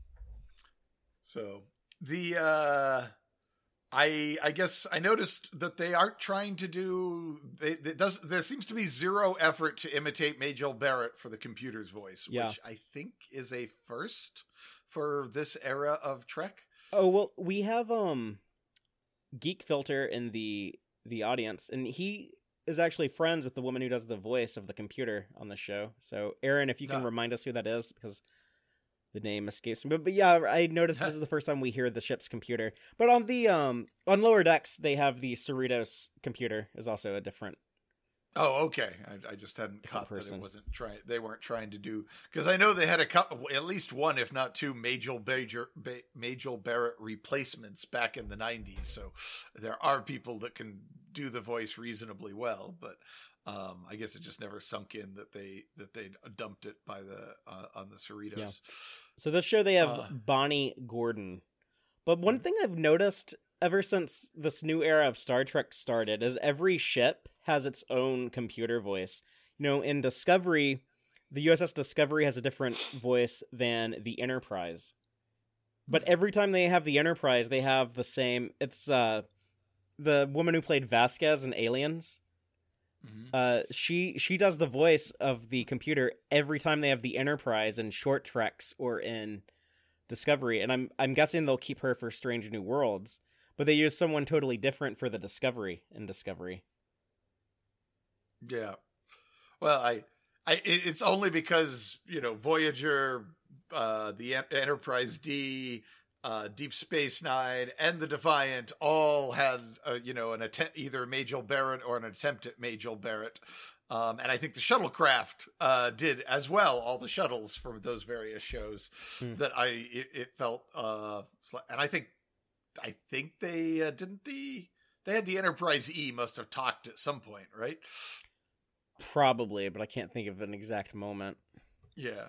so the uh, I I guess I noticed that they aren't trying to do. They, it does there seems to be zero effort to imitate Majel Barrett for the computer's voice, yeah. which I think is a first for this era of Trek. Oh well, we have um Geek Filter in the the audience, and he is actually friends with the woman who does the voice of the computer on the show. So, Erin, if you can remind us who that is, because the name escapes me. But, but yeah, I noticed this is the first time we hear the ship's computer. But on the um on lower decks, they have the Cerritos computer is also a different Oh, okay. I, I just hadn't caught person. that it wasn't trying. They weren't trying to do because I know they had a couple, at least one, if not two, Majel Major Majel Barrett replacements back in the '90s. So there are people that can do the voice reasonably well, but um, I guess it just never sunk in that they that they dumped it by the uh, on the Cerritos. Yeah. So this show they have uh, Bonnie Gordon, but one hmm. thing I've noticed ever since this new era of Star Trek started is every ship has its own computer voice. You know, in Discovery, the USS Discovery has a different voice than the Enterprise. But every time they have the Enterprise, they have the same. It's uh, the woman who played Vasquez in Aliens. Mhm. Uh, she she does the voice of the computer every time they have the Enterprise in Short Treks or in Discovery, and I'm I'm guessing they'll keep her for Strange New Worlds, but they use someone totally different for the Discovery in Discovery. Yeah. Well, I, I, it's only because you know Voyager, uh, the Enterprise D, uh, Deep Space Nine, and the Defiant all had, uh, you know, an attempt either Majel Barrett or an attempt at Majel Barrett. Um, and I think the shuttlecraft uh, did as well. All the shuttles from those various shows Hmm. that I it, it felt, uh, and I think, I think they uh, didn't the they had the Enterprise E must have talked at some point, right? Probably, but I can't think of an exact moment. Yeah.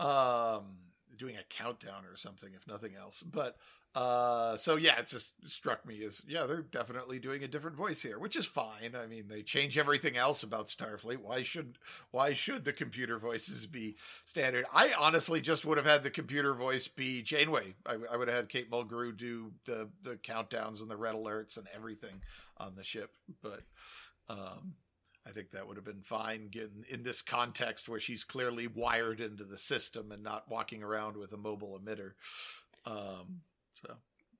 Um doing a countdown or something if nothing else. But uh so yeah, it just struck me as yeah, they're definitely doing a different voice here, which is fine. I mean, they change everything else about Starfleet. Why should why should the computer voices be standard? I honestly just would have had the computer voice be Janeway. I, I would have had Kate Mulgrew do the the countdowns and the red alerts and everything on the ship, but um I think that would have been fine given in this context where she's clearly wired into the system and not walking around with a mobile emitter. Um, so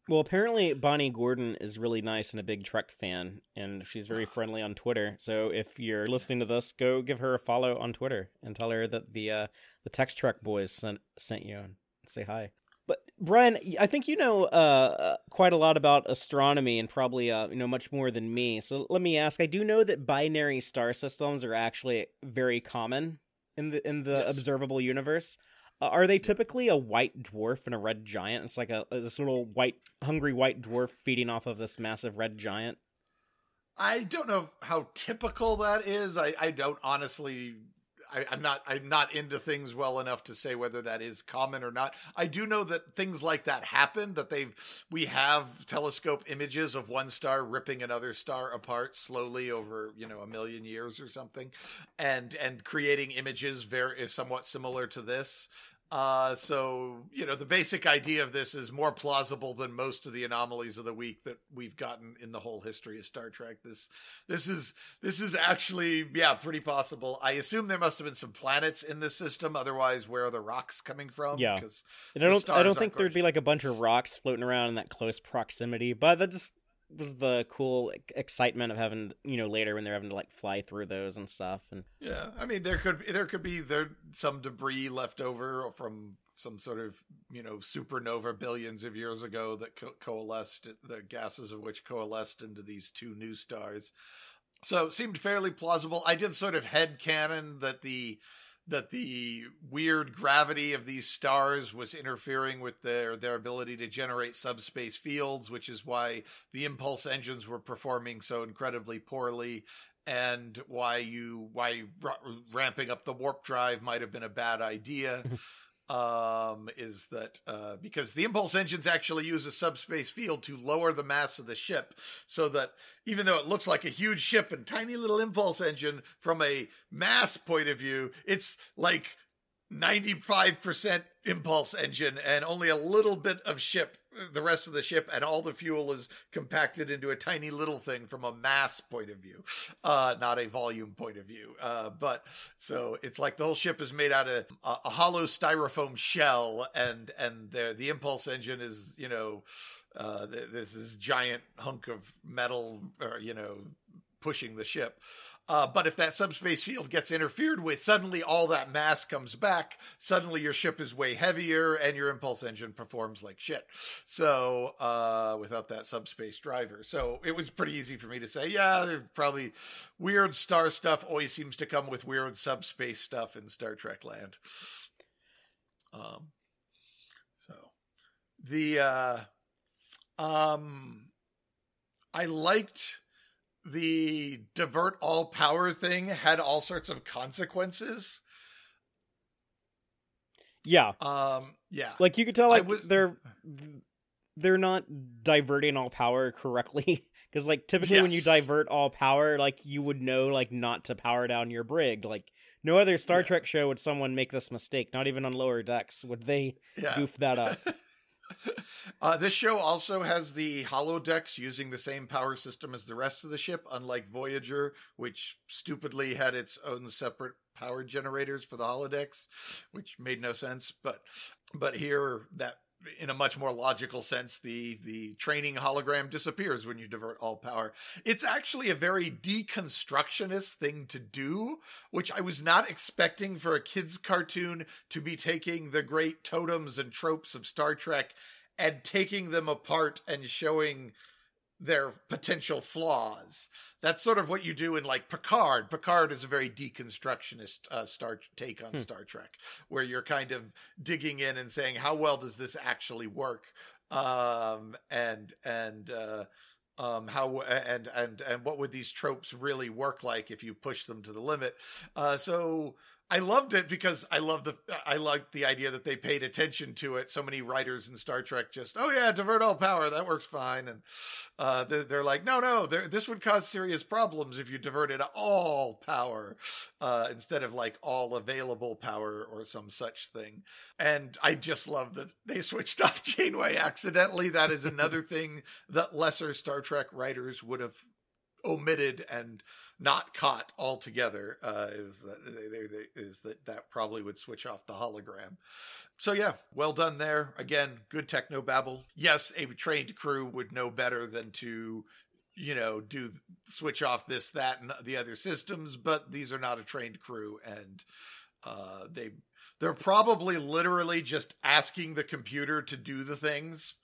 Well, apparently Bonnie Gordon is really nice and a big Trek fan, and she's very <sighs> friendly on Twitter. So if you're listening to this, go give her a follow on Twitter and tell her that the uh, the Text Trek boys sent sent you and say hi. But Brian, I think you know uh, quite a lot about astronomy and probably uh, you know much more than me. So let me ask: I do know that binary star systems are actually very common in the in the Yes. observable universe. Uh, are they typically a white dwarf and a red giant? It's like a this little white, hungry white dwarf feeding off of this massive red giant. I don't know how typical that is. I, I don't honestly. I, I'm not. I'm not into things well enough to say whether that is common or not. I do know that things like that happen. That they've we have telescope images of one star ripping another star apart slowly over you know a million years or something, and and creating images very somewhat similar to this. Uh, so you know the basic idea of this is more plausible than most of the anomalies of the week that we've gotten in the whole history of Star Trek. This this is this is actually yeah pretty possible. I assume there must have been some planets in this system. Otherwise, where are the rocks coming from? Yeah. because And I don't, I don't think there'd be like a bunch of rocks floating around in that close proximity, but that just was the cool excitement of having, you know, later when they're having to like fly through those and stuff. And Yeah, I mean there could be there could be there some debris left over from some sort of you know supernova billions of years ago that co- coalesced the gases of which coalesced into these two new stars. So it seemed fairly plausible. I did sort of head canon that the that the weird gravity of these stars was interfering with their their ability to generate subspace fields, which is why the impulse engines were performing so incredibly poorly and why you why ra- ramping up the warp drive might have been a bad idea <laughs> um is that uh because the impulse engines actually use a subspace field to lower the mass of the ship so that even though it looks like a huge ship and tiny little impulse engine from a mass point of view it's like 95% impulse engine and only a little bit of ship the rest of the ship and all the fuel is compacted into a tiny little thing from a mass point of view uh not a volume point of view. Uh but so it's like the whole ship is made out of a, a hollow styrofoam shell and and the the impulse engine is you know uh th- this is giant hunk of metal or you know pushing the ship uh, but if that subspace field gets interfered with, suddenly all that mass comes back. Suddenly your ship is way heavier and your impulse engine performs like shit. So, uh, without that subspace driver. So it was pretty easy for me to say, yeah, there's probably weird star stuff always seems to come with weird subspace stuff in Star Trek land. Um, so the, uh, um, I liked the divert all power thing had all sorts of consequences. yeah, Um, yeah. like you could tell, like was- they're they're not diverting all power <laughs> correctly. Because like typically when you divert all power, like you would know like not to power down your brig. Like no other Star Yeah. Trek show would someone make this mistake. Not even on lower decks would they yeah. goof that up. <laughs> <laughs> Uh, this show also has the holodecks using the same power system as the rest of the ship, unlike Voyager, which stupidly had its own separate power generators for the holodecks, which made no sense. But but here that in a much more logical sense, the the training hologram disappears when you divert all power. It's actually a very deconstructionist thing to do, which I was not expecting for a kids cartoon to be taking the great totems and tropes of Star Trek and taking them apart and showing their potential flaws. That's sort of what you do in like Picard. Picard is a very deconstructionist uh, Star take on hmm. Star Trek, where you're kind of digging in and saying, how well does this actually work? Um, and and uh, um, how and and and what would these tropes really work like if you push them to the limit? Uh, so I loved it because I love the I liked the idea that they paid attention to it. So many writers in Star Trek just, oh yeah, divert all power, that works fine, and uh, they're, they're, like, no, no, this would cause serious problems if you diverted all power uh, instead of like all available power or some such thing. And I just love that they switched <laughs> off Janeway accidentally. That is another <laughs> thing that lesser Star Trek writers would have omitted and not caught altogether uh, is that they, they, is that that probably would switch off the hologram. So yeah, well done there. Again, good techno babble. Yes, a trained crew would know better than to you know do switch off this that and the other systems, but these are not a trained crew and uh, they they're probably literally just asking the computer to do the things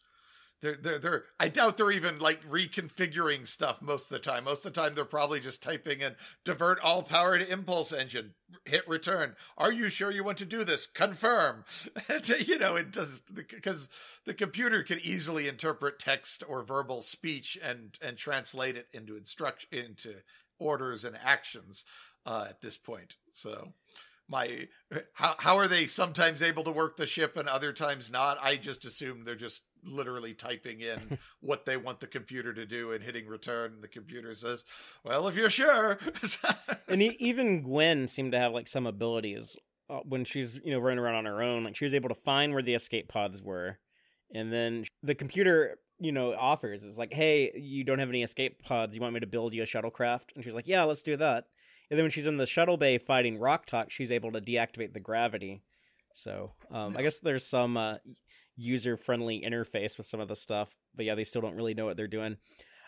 they're, they're, they're, I doubt they're even like reconfiguring stuff most of the time. Most of the time, they're probably just typing in divert all power to impulse engine, hit return. Are you sure you want to do this? Confirm. <laughs> you know, it does because the computer can easily interpret text or verbal speech and, and translate it into instruction, into orders and actions uh, at this point. So my how how are they sometimes able to work the ship and other times not i just assume they're just literally typing in <laughs> what they want the computer to do and hitting return and the computer says well if you're sure. <laughs> And even gwen seemed to have like some abilities uh, when she's you know running around on her own like she was able to find where the escape pods were and then the computer you know offers is like hey you don't have any escape pods. You want me to build you a shuttlecraft? And she's like yeah let's do that. And then when she's in the shuttle bay fighting Rok-Tahk, she's able to deactivate the gravity. So um, I guess there's some uh, user friendly interface with some of the stuff, but yeah, they still don't really know what they're doing.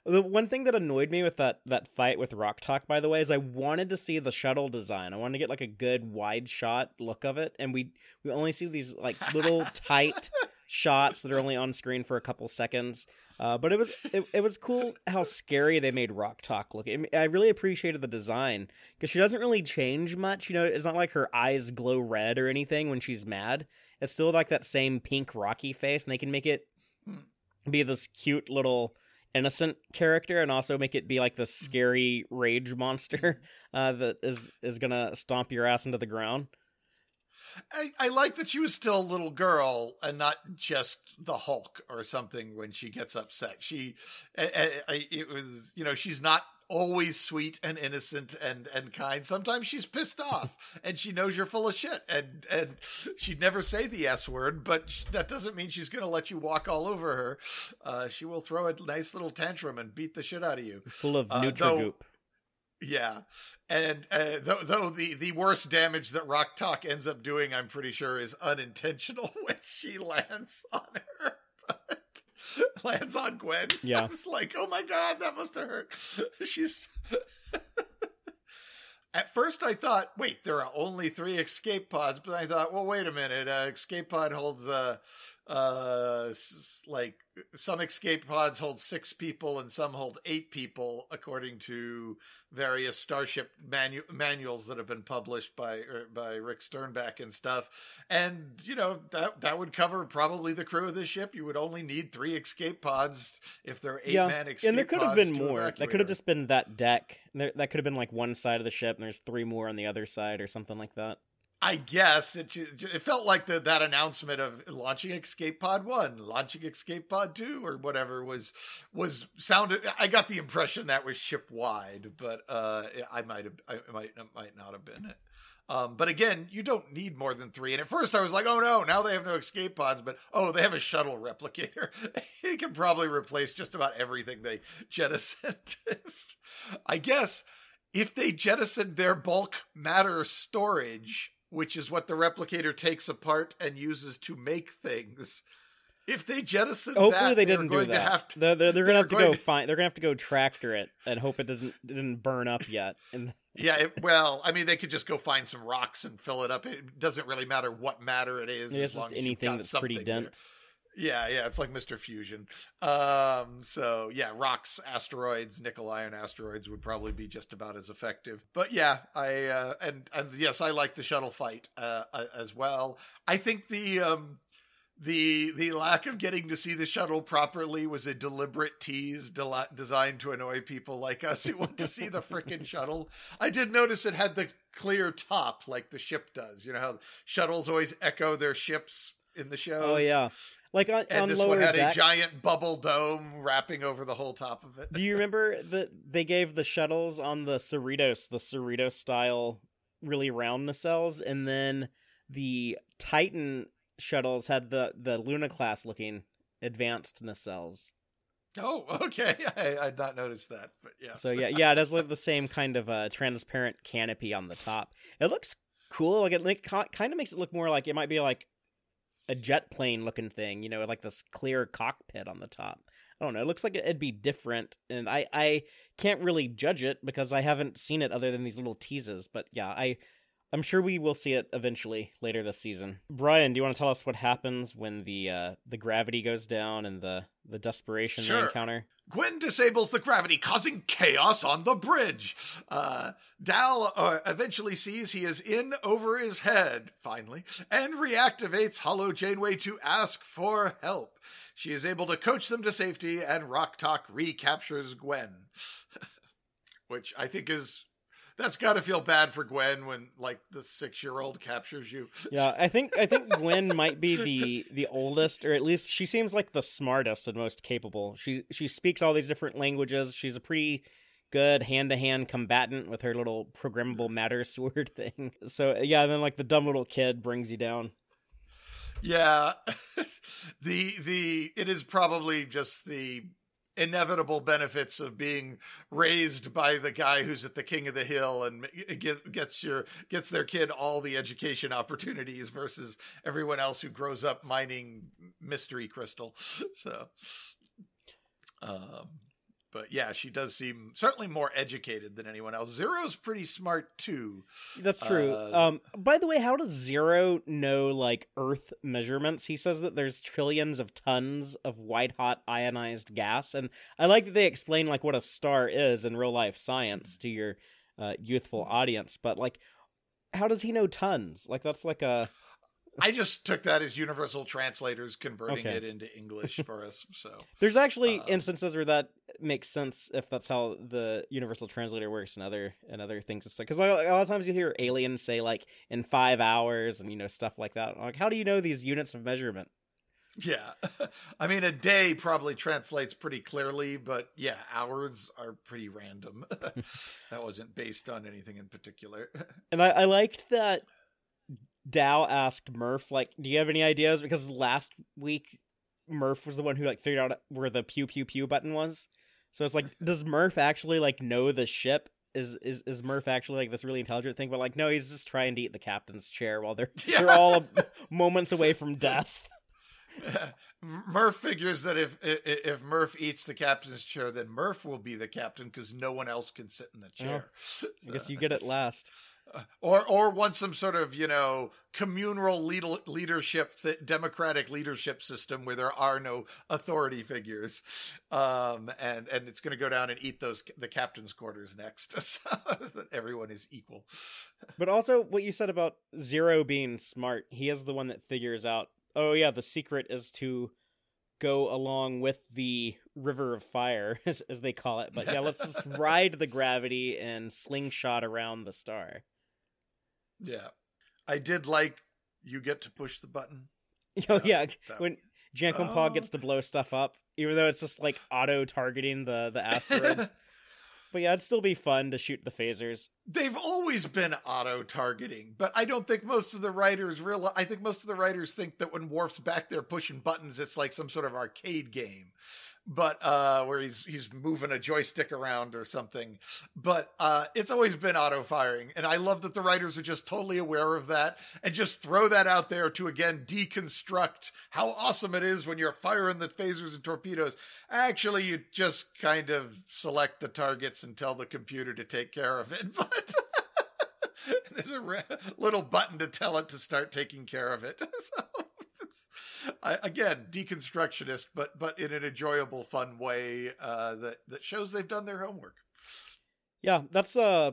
The one thing that annoyed me with that that fight with Rok-Tahk, by the way, is I wanted to see the shuttle design. I wanted to get like a good wide shot look of it, and we we only see these like little <laughs> tight shots that are only on screen for a couple seconds. Uh, but it was it, it was cool how scary they made Rok-Tahk look. I really appreciated the design because she doesn't really change much. You know, it's not like her eyes glow red or anything when she's mad. It's still like that same pink rocky face, and they can make it hmm. be this cute little innocent character and also make it be like this hmm. scary rage monster <laughs> uh, that is is gonna stomp your ass into the ground. I, I like that she was still a little girl and not just the Hulk or something when she gets upset. She, I, I, it was, you know, she's not always sweet and innocent and and kind. Sometimes she's pissed off <laughs> and she knows you're full of shit and and she'd never say the s word, but that doesn't mean she's going to let you walk all over her. Uh, she will throw a nice little tantrum and beat the shit out of you. Full of uh, Nutrigoop. Yeah, and uh, though, though the the worst damage that Rok-Tahk ends up doing, I'm pretty sure, is unintentional <laughs> when she lands on her. <laughs> lands on Gwen. Yeah, I was like, oh my god, that must have hurt. <laughs> She's. At first, I thought, wait, there are only three escape pods, but I thought, well, wait a minute, uh, escape pod holds uh, uh like some escape pods hold six people and some hold eight people according to various starship manu- manuals that have been published by er, by rick sternbach and stuff and you know that that would cover probably the crew of the ship you would only need three escape pods if they're eight yeah. man escape pods. and there could have been more that could have just been that deck there, that could have been like one side of the ship and there's three more on the other side or something like that I guess it it felt like the, that announcement of launching Escape Pod One, launching Escape Pod Two, or whatever was was sounded. I got the impression that was ship wide, but uh, I might have I might might not have been it. Um, but again, you don't need more than three. And at first, I was like, "Oh no, now they have no escape pods." But oh, they have a shuttle replicator. <laughs> it can probably replace just about everything they jettisoned. <laughs> I guess if they jettisoned their bulk matter storage which is what the replicator takes apart and uses to make things. If they jettison hopefully that, they didn't do that. have to, they're, they're, they're <laughs> gonna have to go to... find. They're gonna have to go tractor it and hope it doesn't didn't burn up yet. And <laughs> yeah, it, well, I mean, they could just go find some rocks and fill it up. It doesn't really matter what matter it is. It's just anything that's pretty dense. There. Yeah, yeah, it's like Mr. Fusion. Um, so yeah, rocks, asteroids, nickel iron asteroids would probably be just about as effective. But yeah, I uh, and and yes, I like the shuttle fight uh, uh as well. I think the um the the lack of getting to see the shuttle properly was a deliberate tease de- designed to annoy people like us who want to see the freaking <laughs> shuttle. I did notice it had the clear top like the ship does. You know how shuttles always echo their ships in the shows. Oh yeah. Like on, and on this lower one had decks, a giant bubble dome wrapping over the whole top of it. Do you remember that they gave the shuttles on the Cerritos, the Cerritos style, really round nacelles, and then the Titan shuttles had the the Luna class looking advanced nacelles. Oh, <laughs> okay. <laughs> I I not noticed that, but yeah. So yeah, yeah, it has like the same kind of uh, transparent canopy on the top. It looks cool. Like it like, kind of makes it look more like it might be like a jet plane looking thing, you know, like this clear cockpit on the top. I don't know. It looks like it'd be different, and I I can't really judge it because I haven't seen it other than these little teases. But yeah, I I'm sure we will see it eventually later this season. Brian, do you want to tell us what happens when the uh, the gravity goes down and the the desperation sure. they encounter? Gwen disables the gravity, causing chaos on the bridge. Uh, Dal uh, eventually sees he is in over his head, finally, and reactivates Holo Janeway to ask for help. She is able to coach them to safety, and Rok-Tahk recaptures Gwen. <laughs> Which I think is that's got to feel bad for Gwen when like the six year old captures you. Yeah, I think I think <laughs> Gwen might be the the oldest, or at least she seems like the smartest and most capable. She she speaks all these different languages. She's a pretty good hand to hand combatant with her little programmable matter <laughs> sword thing. So yeah, and then like the dumb little kid brings you down. Yeah, <laughs> the the it is probably just the inevitable benefits of being raised by the guy who's at the king of the hill and gets your gets their kid all the education opportunities versus everyone else who grows up mining mystery crystal. <laughs> So um but yeah, she does seem certainly more educated than anyone else. Zero's pretty smart too. That's true. Uh, um, by the way, how does Zero know like Earth measurements? He says that there's trillions of tons of white hot ionized gas, and I like that they explain like what a star is in real life science to your uh, youthful audience. But like, how does he know tons? Like that's like a I just took that as universal translators converting okay. it into English for us. So <laughs> there's actually um, instances where that makes sense if that's how the universal translator works and other and other things. Because a lot of times you hear aliens say like in five hours and you know stuff like that. Like how do you know these units of measurement? Yeah, <laughs> I mean a day probably translates pretty clearly, but yeah, hours are pretty random. <laughs> that wasn't based on anything in particular. and I, I liked that Dal asked Murph, like, do you have any ideas? Because last week Murph was the one who like figured out where the pew pew pew button was. So it's like, does Murph actually like know the ship? Is is is Murph actually like this really intelligent thing? But like, no, he's just trying to eat the captain's chair while they're yeah. they're all <laughs> moments away from <laughs> death. Murph figures that if, if, if Murph eats the captain's chair, then Murph will be the captain because no one else can sit in the chair. Oh, I guess you <laughs> get it last or or want some sort of you know communal leadership th- democratic leadership system where there are no authority figures. Um, and and it's going to go down and eat those the captain's quarters next. <laughs> So that everyone is equal. But also what you said about zero being smart he is the one that figures out oh yeah the secret is to go along with the river of fire <laughs> as, as they call it. But yeah let's just <laughs> ride the gravity and slingshot around the star yeah. I did like you get to push the button. <laughs> Oh That- yeah, that- when Jankum Oh. Pog gets to blow stuff up, even though it's just like auto targeting the the <laughs> asteroids. but yeah, it'd still be fun to shoot the phasers. They've always been auto targeting, but I don't think most of the writers real. I think most of the writers think that when Worf's back there pushing buttons, it's like some sort of arcade game, but uh, where he's he's moving a joystick around or something. But uh, it's always been auto firing, and I love that the writers are just totally aware of that and just throw that out there to again deconstruct how awesome it is when you're firing the phasers and torpedoes. Actually, you just kind of select the targets and tell the computer to take care of it, <laughs> but. <laughs> There's a re- little button to tell it to start taking care of it. <laughs> so I, again, deconstructionist, but but in an enjoyable, fun way uh, that that shows they've done their homework. Yeah, that's uh,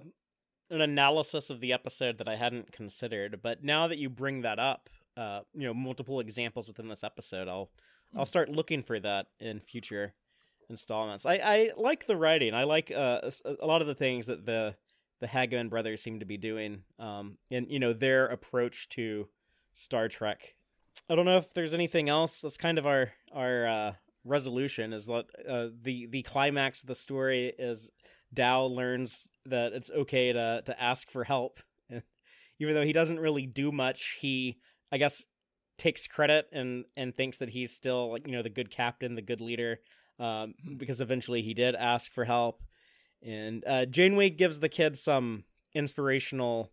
an analysis of the episode that I hadn't considered. But now that you bring that up, uh, you know, multiple examples within this episode, I'll I'll start looking for that in future installments. I, I like the writing. I like uh, a lot of the things that the the Hageman brothers seem to be doing, um, and you know their approach to Star Trek. I don't know if there's anything else. That's kind of our our uh, resolution. Is that uh, the the climax of the story is Dal learns that it's okay to to ask for help, <laughs> even though he doesn't really do much. He, I guess, takes credit and and thinks that he's still like you know the good captain, the good leader, um, because eventually he did ask for help, and uh, Janeway gives the kid some inspirational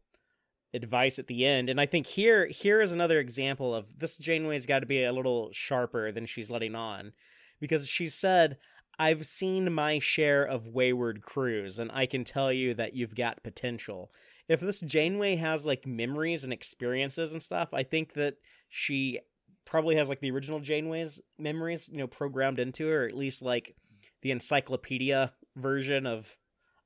advice at the end, and I think here here is another example of this Janeway's got to be a little sharper than she's letting on, because she said. I've seen my share of wayward crews, and I can tell you that you've got potential. If this Janeway has like memories and experiences and stuff, I think that she probably has like the original Janeway's memories, you know, programmed into her, or at least like the encyclopedia version of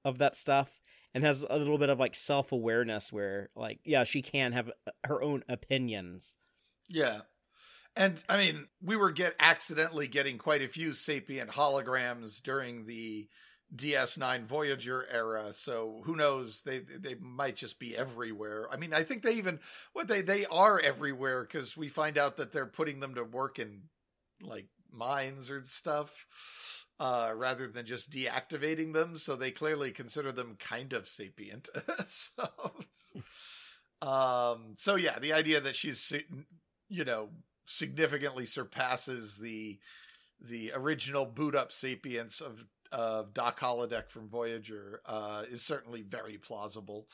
of that stuff, and has a little bit of like self awareness where like yeah, she can have uh, her own opinions. Yeah. And I mean, we were get accidentally getting quite a few sapient holograms during the DS9 Voyager era, so who knows? They they might just be everywhere. I mean, I think they even what they they are everywhere because we find out that they're putting them to work in like mines or stuff uh rather than just deactivating them so they clearly consider them kind of sapient <laughs> so um so yeah the idea that she's you know significantly surpasses the the original boot up sapience of of Doc Holodeck from Voyager uh, is certainly very plausible.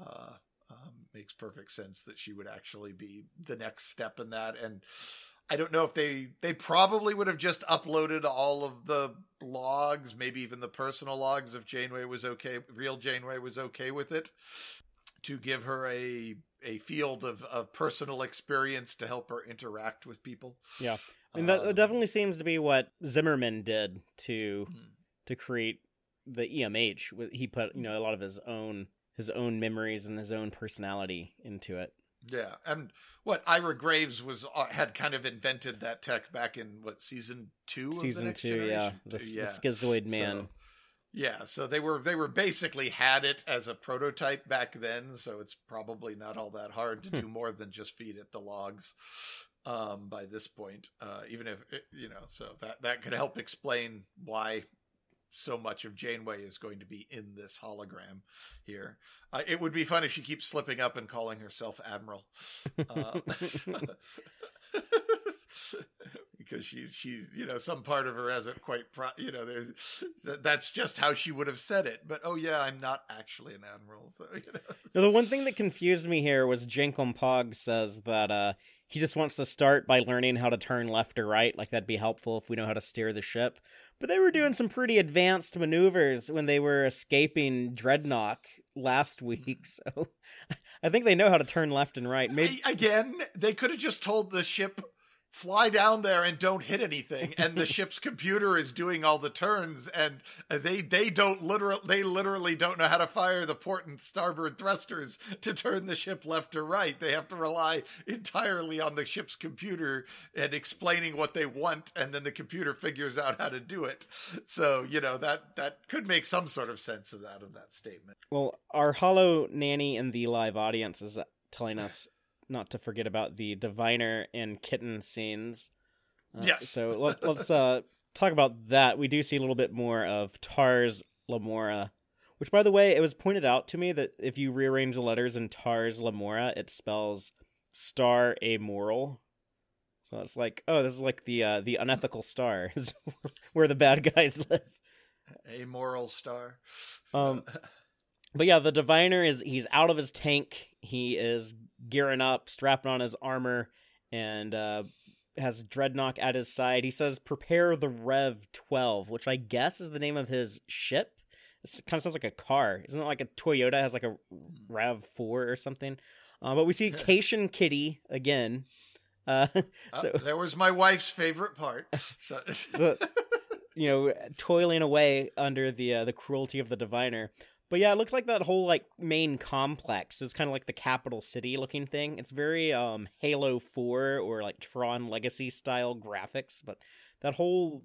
Uh, um, makes perfect sense that she would actually be the next step in that. And I don't know if they they probably would have just uploaded all of the logs, maybe even the personal logs if Janeway was okay, real Janeway was okay with it, to give her a a field of, of personal experience to help her interact with people. Yeah. That, that Um, definitely seems to be what Zimmerman did to Hmm. to create the EMH. He put you know a lot of his own his own memories and his own personality into it. Yeah, and what Ira Graves was uh, had kind of invented that tech back in what season two, Season two, yeah, the, yeah. the Schizoid Man. So, yeah, so they were they were basically had it as a prototype back then, so it's probably not all that hard to Hmm. do more than just feed it the logs. Um, by this point, uh, even if it, you know, so that that could help explain why so much of Janeway is going to be in this hologram here. Uh, it would be fun if she keeps slipping up and calling herself Admiral. Uh, <laughs> because she's she's you know some part of her hasn't quite pro- you know that's just how she would have said it but oh yeah i'm not actually an admiral so you know Now, the one thing that confused me here was Jankum Pog says that uh, he just wants to start by learning how to turn left or right. Like that'd be helpful if we know how to steer the ship. But they were doing some pretty advanced maneuvers when they were escaping Drednok last week. Mm-hmm. <laughs> So I think they know how to turn left and right. Maybe again they could have just told the ship fly down there and don't hit anything and the ship's computer is doing all the turns and they they don't literal they literally don't know how to fire the port and starboard thrusters to turn the ship left or right. They have to rely entirely on the ship's computer and explaining what they want and then the computer figures out how to do it. So you know that that could make some sort of sense of that of that statement. Well, our hollow nanny in the live audience is telling us not to forget about the diviner and kitten scenes. Uh, Yes. So let, let's uh, talk about that. We do see a little bit more of Tars Lamora, which, by the way, it was pointed out to me that if you rearrange the letters in Tars Lamora, it spells star amoral. So it's like, oh, this is like the uh, the unethical star, <laughs> is where the bad guys <laughs> live. Amoral star. Um, But yeah, the diviner is he's out of his tank. He is gearing up, strapping on his armor, and uh, has Drednok at his side. He says, "Prepare the Rev 12," which I guess is the name of his ship. It kind of sounds like a car. Isn't it like a Toyota has like a Rev 4 or something? Uh, but we see Cation Kitty again. Uh, <laughs> Uh, so there was my wife's favorite part. <laughs> So, The- <laughs> you know, toiling away under the uh, the cruelty of the diviner. But yeah, it looked like that whole like main complex is kind of like the capital city looking thing. It's very um Halo 4 or like Tron Legacy style graphics, but that whole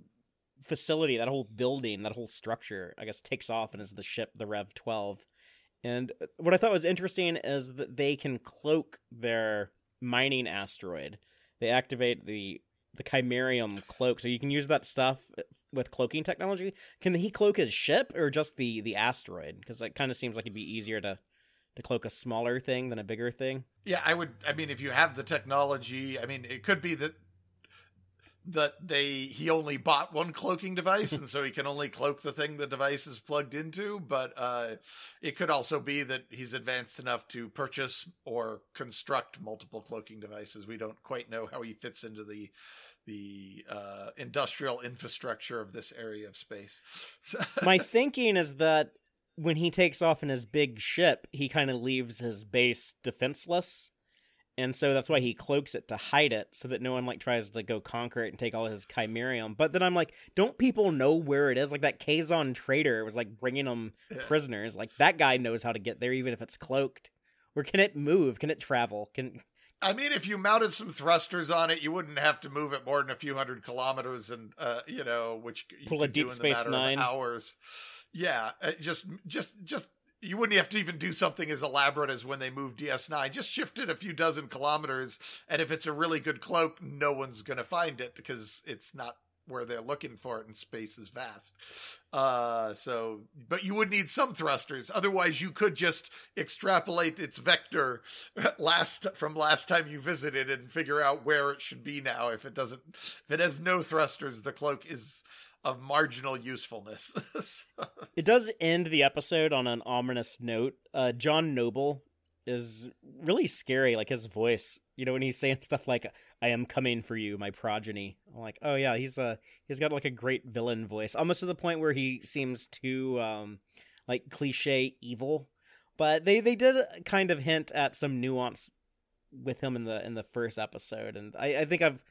facility, that whole building, that whole structure, I guess takes off and is the ship, the Rev 12. And uh, what I thought was interesting is that they can cloak their mining asteroid. They activate the the chimerium cloak, so you can use that stuff with cloaking technology. Can he cloak his ship or just the the asteroid? Because it kind of seems like it'd be easier to to cloak a smaller thing than a bigger thing. yeah, I would. I mean, if you have the technology, I mean, it could be that that they he only bought one cloaking device, and so he can only cloak the thing the device is plugged into. But uh, it could also be that he's advanced enough to purchase or construct multiple cloaking devices. We don't quite know how he fits into the the uh, industrial infrastructure of this area of space. <laughs> My thinking is that when he takes off in his big ship, he kind of leaves his base defenseless. And so that's why he cloaks it to hide it so that no one like tries to go conquer it and take all his chimerium. But then I'm like, don't people know where it is? Like that Kazon trader was like bringing them prisoners. Like that guy knows how to get there even if it's cloaked. Or can it move? Can it travel? Can I mean, if you mounted some thrusters on it, you wouldn't have to move it more than a few hundred kilometers, and uh, you know, which you Pull a Deep Space of Nine. hours. Yeah, uh, just, just, just. You wouldn't have to even do something as elaborate as when they moved DS9. Just shift it a few dozen kilometers, and if it's a really good cloak, no one's going to find it because it's not where they're looking for it, and space is vast. Uh, so, but you would need some thrusters. Otherwise, you could just extrapolate its vector <laughs> last from last time you visited and figure out where it should be now. If it doesn't, if it has no thrusters, the cloak is of marginal usefulness. <laughs> It does end the episode on an ominous note. Uh, John Noble is really scary, like his voice. You know, when he's saying <laughs> stuff like "I am coming for you, my progeny." I'm like, oh yeah, he's a he's got like a great villain voice, almost to the point where he seems too um like cliche evil. But they they did kind of hint at some nuance with him in the in the first episode, and I, I think I've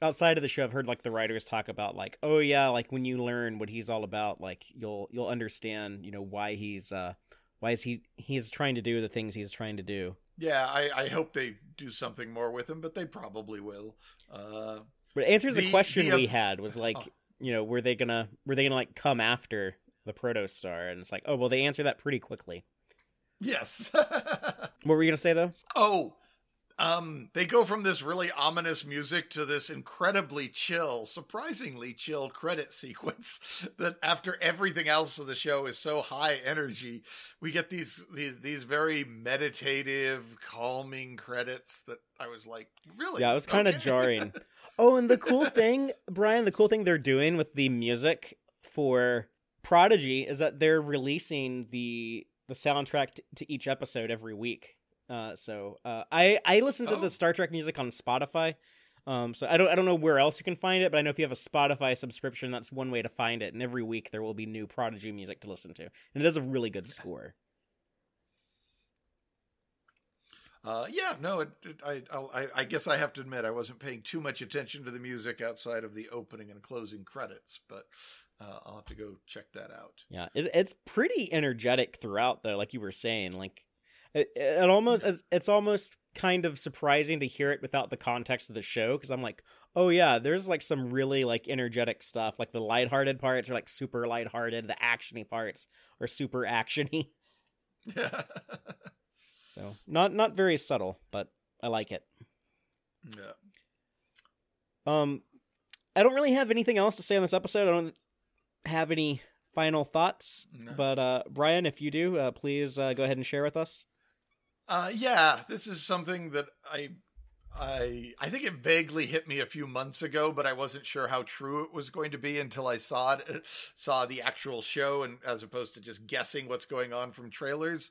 outside of the show i've heard like the writers talk about like oh yeah like when you learn what he's all about like you'll you'll understand you know why he's uh why is he he's trying to do the things he's trying to do yeah, I, I hope they do something more with him, but they probably will. Uh, but it answers the, The- question the, we had was like oh. you know were they gonna were they gonna like come after the protostar and it's like oh well they answer that pretty quickly yes. <laughs> what were you gonna say though Oh, um, they go from this really ominous music to this incredibly chill, surprisingly chill credit <laughs> sequence. That after everything else of the show is so high energy, we get these these these very meditative, calming credits. That I was like, really? Yeah, it was kind of Okay. jarring. <laughs> Oh, and the cool thing, Brian, the cool thing they're doing with the music for Prodigy is that they're releasing the the soundtrack t- to each episode every week. Uh, so uh, I I listen to Oh. the Star Trek music on Spotify. Um, so I don't I don't know where else you can find it, but I know if you have a Spotify subscription, that's one way to find it. And every week there will be new Prodigy music to listen to, and it has a really good score. Uh, yeah, no, it, it, I, I, I guess I have to admit I wasn't paying too much attention to the music outside of the opening and closing credits, but uh, I'll have to go check that out. Yeah, it, it's pretty energetic throughout, though. Like you were saying, like it, it almost it's, it's almost kind of surprising to hear it without the context of the show because I'm like, oh yeah, there's like some really like energetic stuff. Like the lighthearted parts are like super lighthearted. The actiony parts are super actiony. Yeah. <laughs> So not not very subtle, but I like it. Yeah. Um, I don't really have anything else to say on this episode. I don't have any final thoughts. No. But uh, Brian, if you do, uh, please uh, go ahead and share with us. Uh, yeah, this is something that I, I, I think it vaguely hit me a few months ago, but I wasn't sure how true it was going to be until I saw it, saw the actual show, and as opposed to just guessing what's going on from trailers.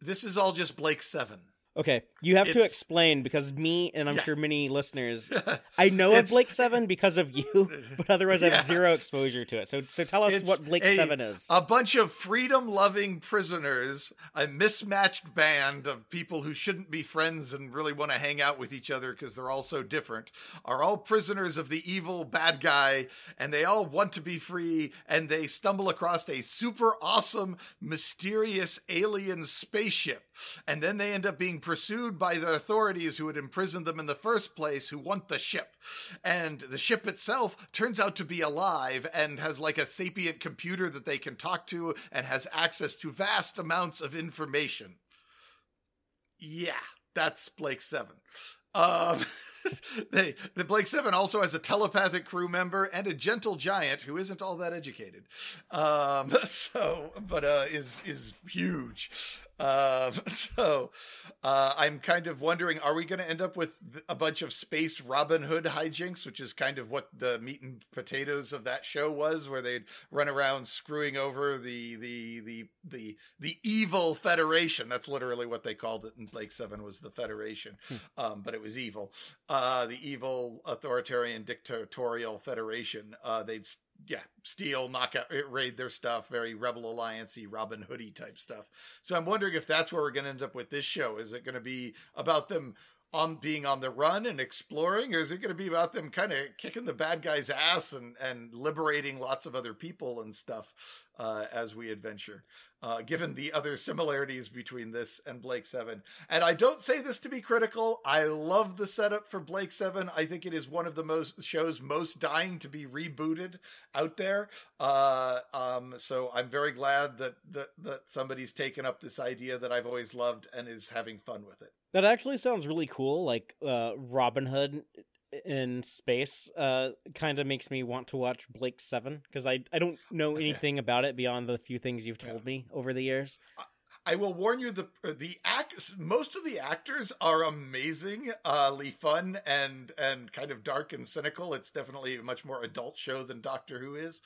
This is all just Blake's Seven. Okay, you have to explain because me and I'm Yeah. sure many listeners, <laughs> I know of It's- Blake's Seven because of you, <laughs> but otherwise I have zero exposure to it. So, so tell us It's what Blake a- Seven is. A bunch of freedom loving prisoners, a mismatched band of people who shouldn't be friends and really want to hang out with each other because they're all so different, are all prisoners of the evil bad guy, and they all want to be free, and they stumble across a super awesome, mysterious alien spaceship. And then they end up being pursued by the authorities who had imprisoned them in the first place, who want the ship. And the ship itself turns out to be alive and has like a sapient computer that they can talk to and has access to vast amounts of information. Yeah, that's Blake's Seven. Um, <laughs> they, the Blake's Seven also has a telepathic crew member and a gentle giant who isn't all that educated. Um, <laughs> so, but uh, is is huge. Um, <laughs> so, uh, I'm kind of wondering: Are we going to end up with a bunch of space Robin Hood hijinks, which is kind of what the meat and potatoes of that show was, where they'd run around screwing over the the the the the evil Federation? That's literally what they called it in Blake's Seven was the Federation, um, but it was evil. Uh, the evil authoritarian dictatorial Federation. Uh, they'd yeah, steal, knock out, raid their stuff, very Rebel Alliancey, Robin Hoodie type stuff. So I'm wondering if that's where we're going to end up with this show. Is it going to be about them on being on the run and exploring, or is it going to be about them kind of kicking the bad guy's ass and and liberating lots of other people and stuff uh, as we adventure? Uh, given the other similarities between this and Blake's Seven, and I don't say this to be critical. I love the setup for Blake's Seven. I think it is one of the most shows most dying to be rebooted out there. Uh, um, so I'm very glad that, that that somebody's taken up this idea that I've always loved and is having fun with it. That actually sounds really cool. Like uh, Robin Hood in space uh, kind of makes me want to watch Blake's Seven because I I don't know anything about it beyond the few things you've told me over the years. I will warn you: the the act most of the actors are amazingly fun and and kind of dark and cynical. It's definitely a much more adult show than Doctor Who is.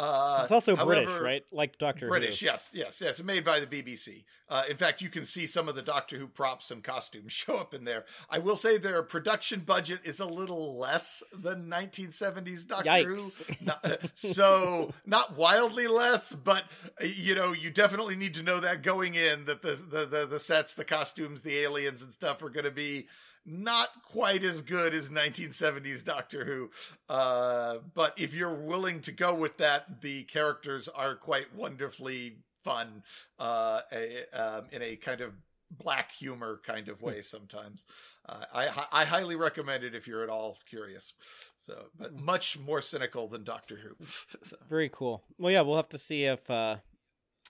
Uh, It's also British, however- right? Like Doctor British, Who. yes, yes, yes. Made by the BBC. Uh, in fact, you can see some of the Doctor Who props and costumes <laughs> show up in there. I will say their production budget is a little less than 1970s Doctor Yikes. Who. <laughs> Not, so not wildly less, but uh, you know, you definitely need to know that going in that the the the, the sets, the costumes, the aliens and stuff are going to be not quite as good as 1970s Doctor Who. Uh, but if you're willing to go with that, the characters are quite wonderfully fun uh, a, um, in a kind of black humor kind of way sometimes. Uh, I, I highly recommend it if you're at all curious. So, but much more cynical than Doctor Who. <laughs> so, Very cool. Well, yeah, we'll have to see if uh,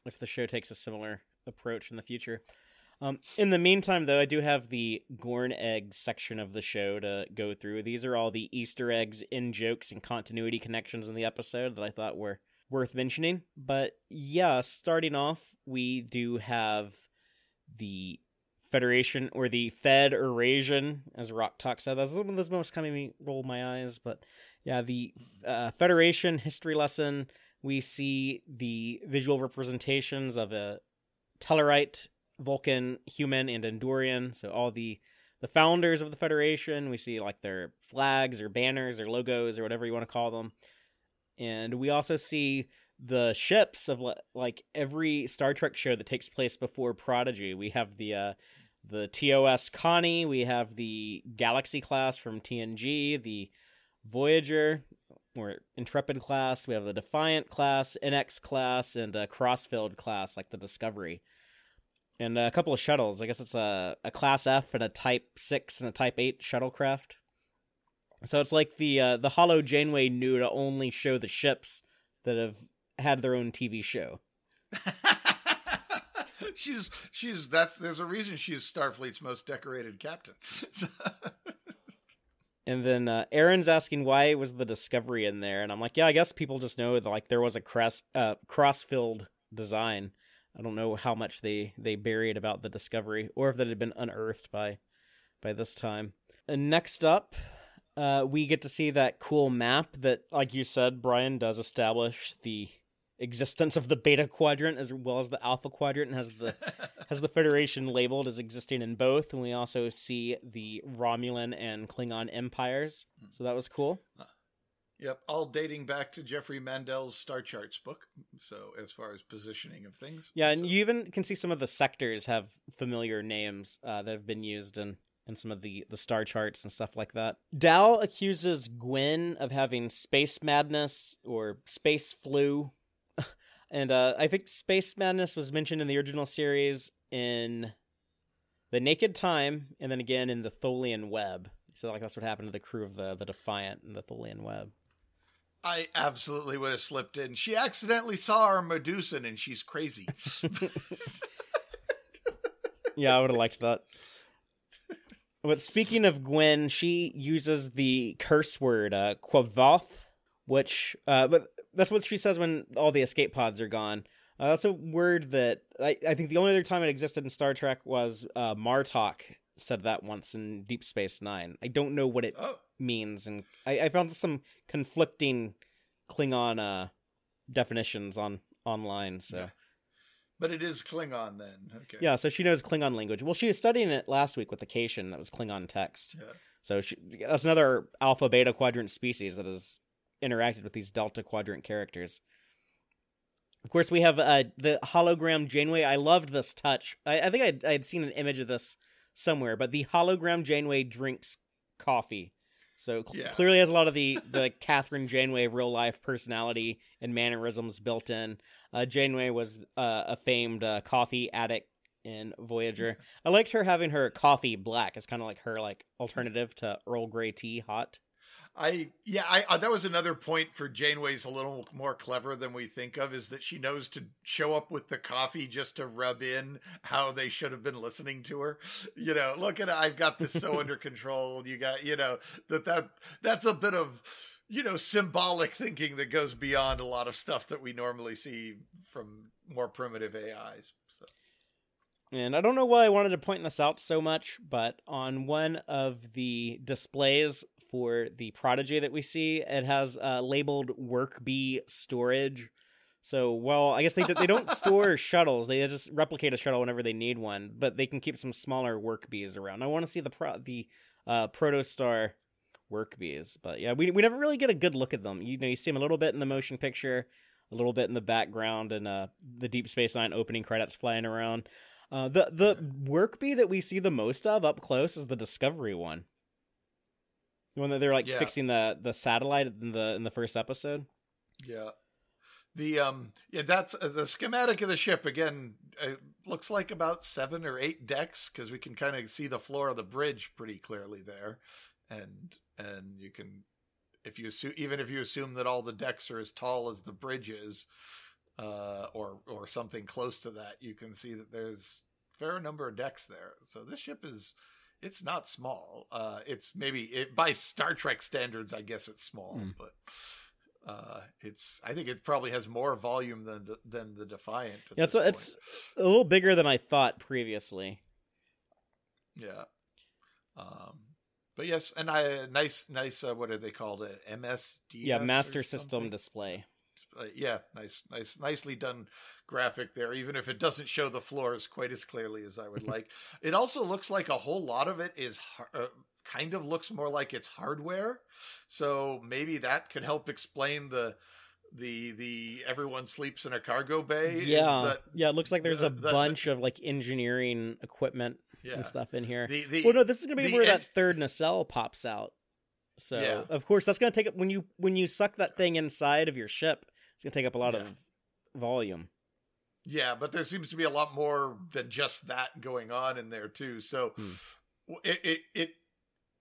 if the show takes a similar approach in the future. Um, in the meantime, though, I do have the Gorn eggs section of the show to go through. These are all the Easter eggs, in jokes, and continuity connections in the episode that I thought were worth mentioning. But yeah, starting off, we do have the Federation or the Fed Eurasian, as Rok-Tahk said. That's one of those kind of me roll my eyes, but yeah, the uh, Federation history lesson. We see the visual representations of a Tellarite, Vulcan, human, and Andorian. So all the the founders of the Federation. We see like their flags or banners or logos or whatever you want to call them. And we also see the ships of like every Star Trek show that takes place before Prodigy. We have the uh, the TOS Connie. We have the Galaxy class from TNG. The Voyager or Intrepid class. We have the Defiant class, NX class, and a Crossfield class like the Discovery. And a couple of shuttles. I guess it's a, a Class F and a Type 6 and a Type 8 shuttlecraft. So it's like the uh, the Holo Janeway knew to only show the ships that have had their own TV show. <laughs> she's she's that's there's a reason she's Starfleet's most decorated captain. <laughs> and then uh, Erin's asking why was the Discovery in there, and I'm like, yeah, I guess people just know that like there was a uh, Crossfield design. I don't know how much they they buried about the Discovery, or if that had been unearthed by by this time. And next up, uh, we get to see that cool map that, like you said, Brian does establish the existence of the Beta Quadrant as well as the Alpha Quadrant, and has the <laughs> has the Federation labeled as existing in both. And we also see the Romulan and Klingon empires, so that was cool. Yep, all dating back to Geoffrey Mandel's Star Charts book. So as far as positioning of things, Yeah, so. and you even can see some of the sectors have familiar names uh, that have been used in in some of the the star charts and stuff like that. Dal accuses Gwen of having space madness or space flu, <laughs> and uh, I think space madness was mentioned in the original series in the Naked Time, and then again in the Tholian Web. So like that's what happened to the crew of the the Defiant and the Tholian Web. I absolutely would have slipped in. She accidentally saw our Medusan and she's crazy. <laughs> <laughs> yeah, I would have liked that. But speaking of Gwen, she uses the curse word uh, Qu'vatlh, which, uh, but that's what she says when all the escape pods are gone. Uh, that's a word that I, I think the only other time it existed in Star Trek was uh, Martok said that once in Deep Space Nine. I don't know what it oh, means, and I, I found some conflicting Klingon uh, definitions on online. So Yeah. but it is Klingon then. Okay. yeah, so she knows Klingon language. Well, she was studying it last week with the Acacian. That was Klingon text. Yeah. So she, that's another alpha beta quadrant species that has interacted with these delta quadrant characters. Of course, we have uh, the hologram Janeway. I loved this touch. I, I think I'd, I'd seen an image of this somewhere, but the hologram Janeway drinks coffee. So cl- Yeah. clearly has a lot of the the <laughs> Kathryn Janeway real life personality and mannerisms built in. Uh, Janeway was uh, a famed uh, coffee addict in Voyager. I liked her having her coffee black. It's kind of like her like alternative to Earl Grey tea hot. I yeah, I uh, that was another point for Janeway's a little more clever than we think of is that she knows to show up with the coffee just to rub in how they should have been listening to her. <laughs> You know, look at I've got this so under <laughs> control. You got you know that that that's a bit of you know symbolic thinking that goes beyond a lot of stuff that we normally see from more primitive AIs. So And I don't know why I wanted to point this out so much, but on one of the displays for the Prodigy that we see, it has uh, labeled Work bee storage. So, well, I guess they they don't <laughs> store shuttles; they just replicate a shuttle whenever they need one. But they can keep some smaller Work bees around. I want to see the pro- the uh, Protostar Work bees, but yeah, we we never really get a good look at them. You know, you see them a little bit in the motion picture, a little bit in the background, and uh, the Deep Space Nine opening credits flying around. Uh, the the work bee that we see the most of up close is the Discovery one. The one that they're like Yeah. fixing the the satellite in the in the first episode. Yeah. The um yeah that's uh, the schematic of the ship again It looks like about 7 or 8 decks cuz we can kind of see the floor of the bridge pretty clearly there and and you can if you assume even if you assume that all the decks are as tall as the bridge is uh or or something close to that you can see that there's a fair number of decks there. So this ship is it's not small. Uh it's maybe it by Star Trek standards I guess it's small, Hmm. but uh it's i think it probably has more volume than than the defiant Yeah, so point. it's a little bigger than I thought previously. yeah um but yes and i nice nice uh, what are they called uh, msd Yeah, Master System Display. uh, yeah nice nice nicely done graphic there even if it doesn't show the floors quite as clearly as i would like <laughs> it also looks like a whole lot of it is uh, kind of looks more like it's hardware so maybe that could help explain the the the everyone sleeps in a cargo bay Yeah, that- yeah. It looks like there's the- a the- the- bunch of like engineering equipment yeah and stuff in here. the the well, no, this is gonna be where en- that third nacelle pops out. So Yeah. of course that's gonna take up when you when you suck that thing inside of your ship. It's gonna take up a lot Yeah. of volume. Yeah, but there seems to be a lot more than just that going on in there too. So Hmm. it, it it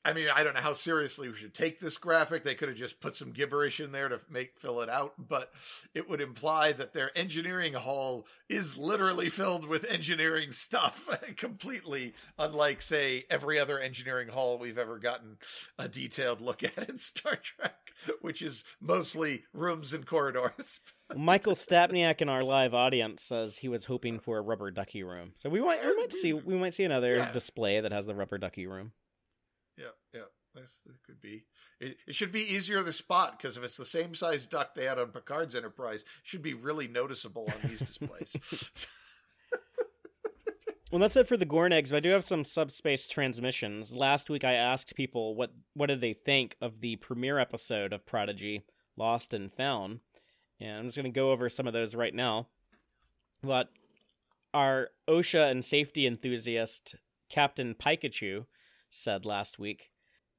I mean, I don't know how seriously we should take this graphic. They could have just put some gibberish in there to make fill it out, but it would imply that their engineering hall is literally filled with engineering stuff, <laughs> completely unlike, say, every other engineering hall we've ever gotten a detailed look at in Star <laughs> Trek, which is mostly rooms and corridors. <laughs> Michael Stapniak in our live audience says he was hoping for a rubber ducky room. So we might we might see we might see another Yeah. display that has the rubber ducky room. Yeah, yeah, that's, that could be. It, it should be easier to spot because if it's the same size duck they had on Picard's Enterprise, it should be really noticeable on these displays. <laughs> Well, that's it for the Gornegs, but I do have some subspace transmissions. Last week I asked people what what did they think of the premiere episode of Prodigy, Lost and Found, and I'm just going to go over some of those right now. But our OSHA and safety enthusiast Captain Pikachu said last week,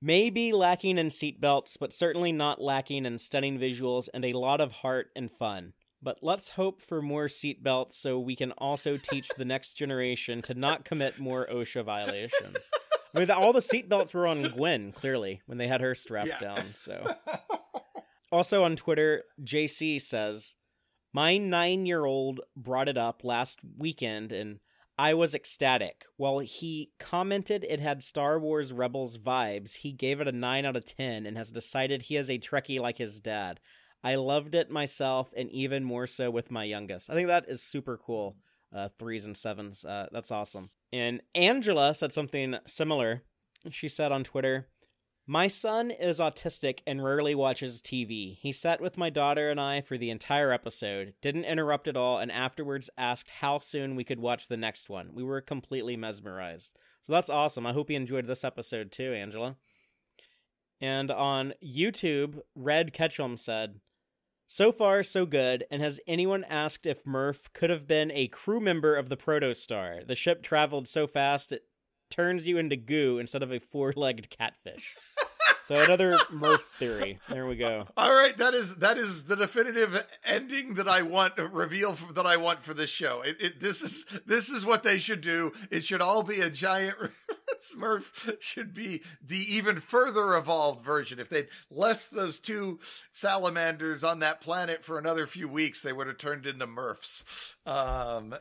may be lacking in seatbelts, but certainly not lacking in stunning visuals and a lot of heart and fun. But let's hope for more seatbelts so we can also teach the next generation to not commit more OSHA violations. <laughs> I mean, all the seatbelts were on Gwen, clearly, when they had her strapped Yeah. down. So, <laughs> also on Twitter, JC says, My nine year old brought it up last weekend and I was ecstatic. While he commented it had Star Wars Rebels vibes, he gave it a 9 out of 10 and has decided he is a Trekkie like his dad. I loved it myself and even more so with my youngest. I think that is super cool. Uh, threes and sevens. Uh, that's awesome. And Angela said something similar. She said on Twitter, my son is autistic and rarely watches TV. He sat with my daughter and I for the entire episode, didn't interrupt at all, and afterwards asked how soon we could watch the next one. We were completely mesmerized. So that's awesome. I hope you enjoyed this episode too, Angela. And on YouTube, Red Ketchum said, So far, so good. And has anyone asked if Murph could have been a crew member of the Protostar? The ship traveled so fast it turns you into goo instead of a four legged catfish. so another Murph theory. There we go. All right, that is that is the definitive ending that I want reveal f- that I want for this show. It, it this is this is what they should do. It should all be a giant. <laughs> Smurf should be the even further evolved version. If they'd left those two salamanders on that planet for another few weeks, they would have turned into Murphs. Um,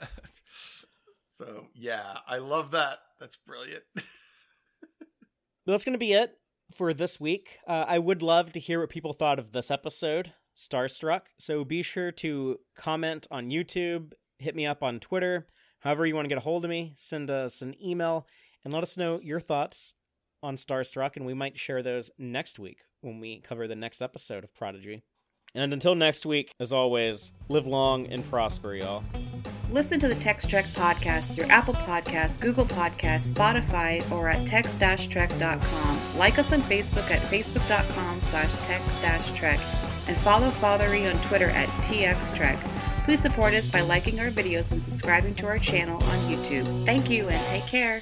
<laughs> so yeah, I love that. That's brilliant. <laughs> That's going to be it for this week. Uh, I would love to hear what people thought of this episode, Starstruck. So be sure to comment on YouTube, hit me up on Twitter, however you want to get a hold of me, send us an email, and let us know your thoughts on Starstruck, and we might share those next week when we cover the next episode of Prodigy. And until next week, as always, live long and prosper, y'all. Listen to the Text Trek podcast through Apple Podcasts, Google Podcasts, Spotify, or at text-trek.com. Like us on Facebook at facebook.com slash text-trek and follow Fathery on Twitter at txtrek. Please support us by liking our videos and subscribing to our channel on YouTube. Thank you and take care.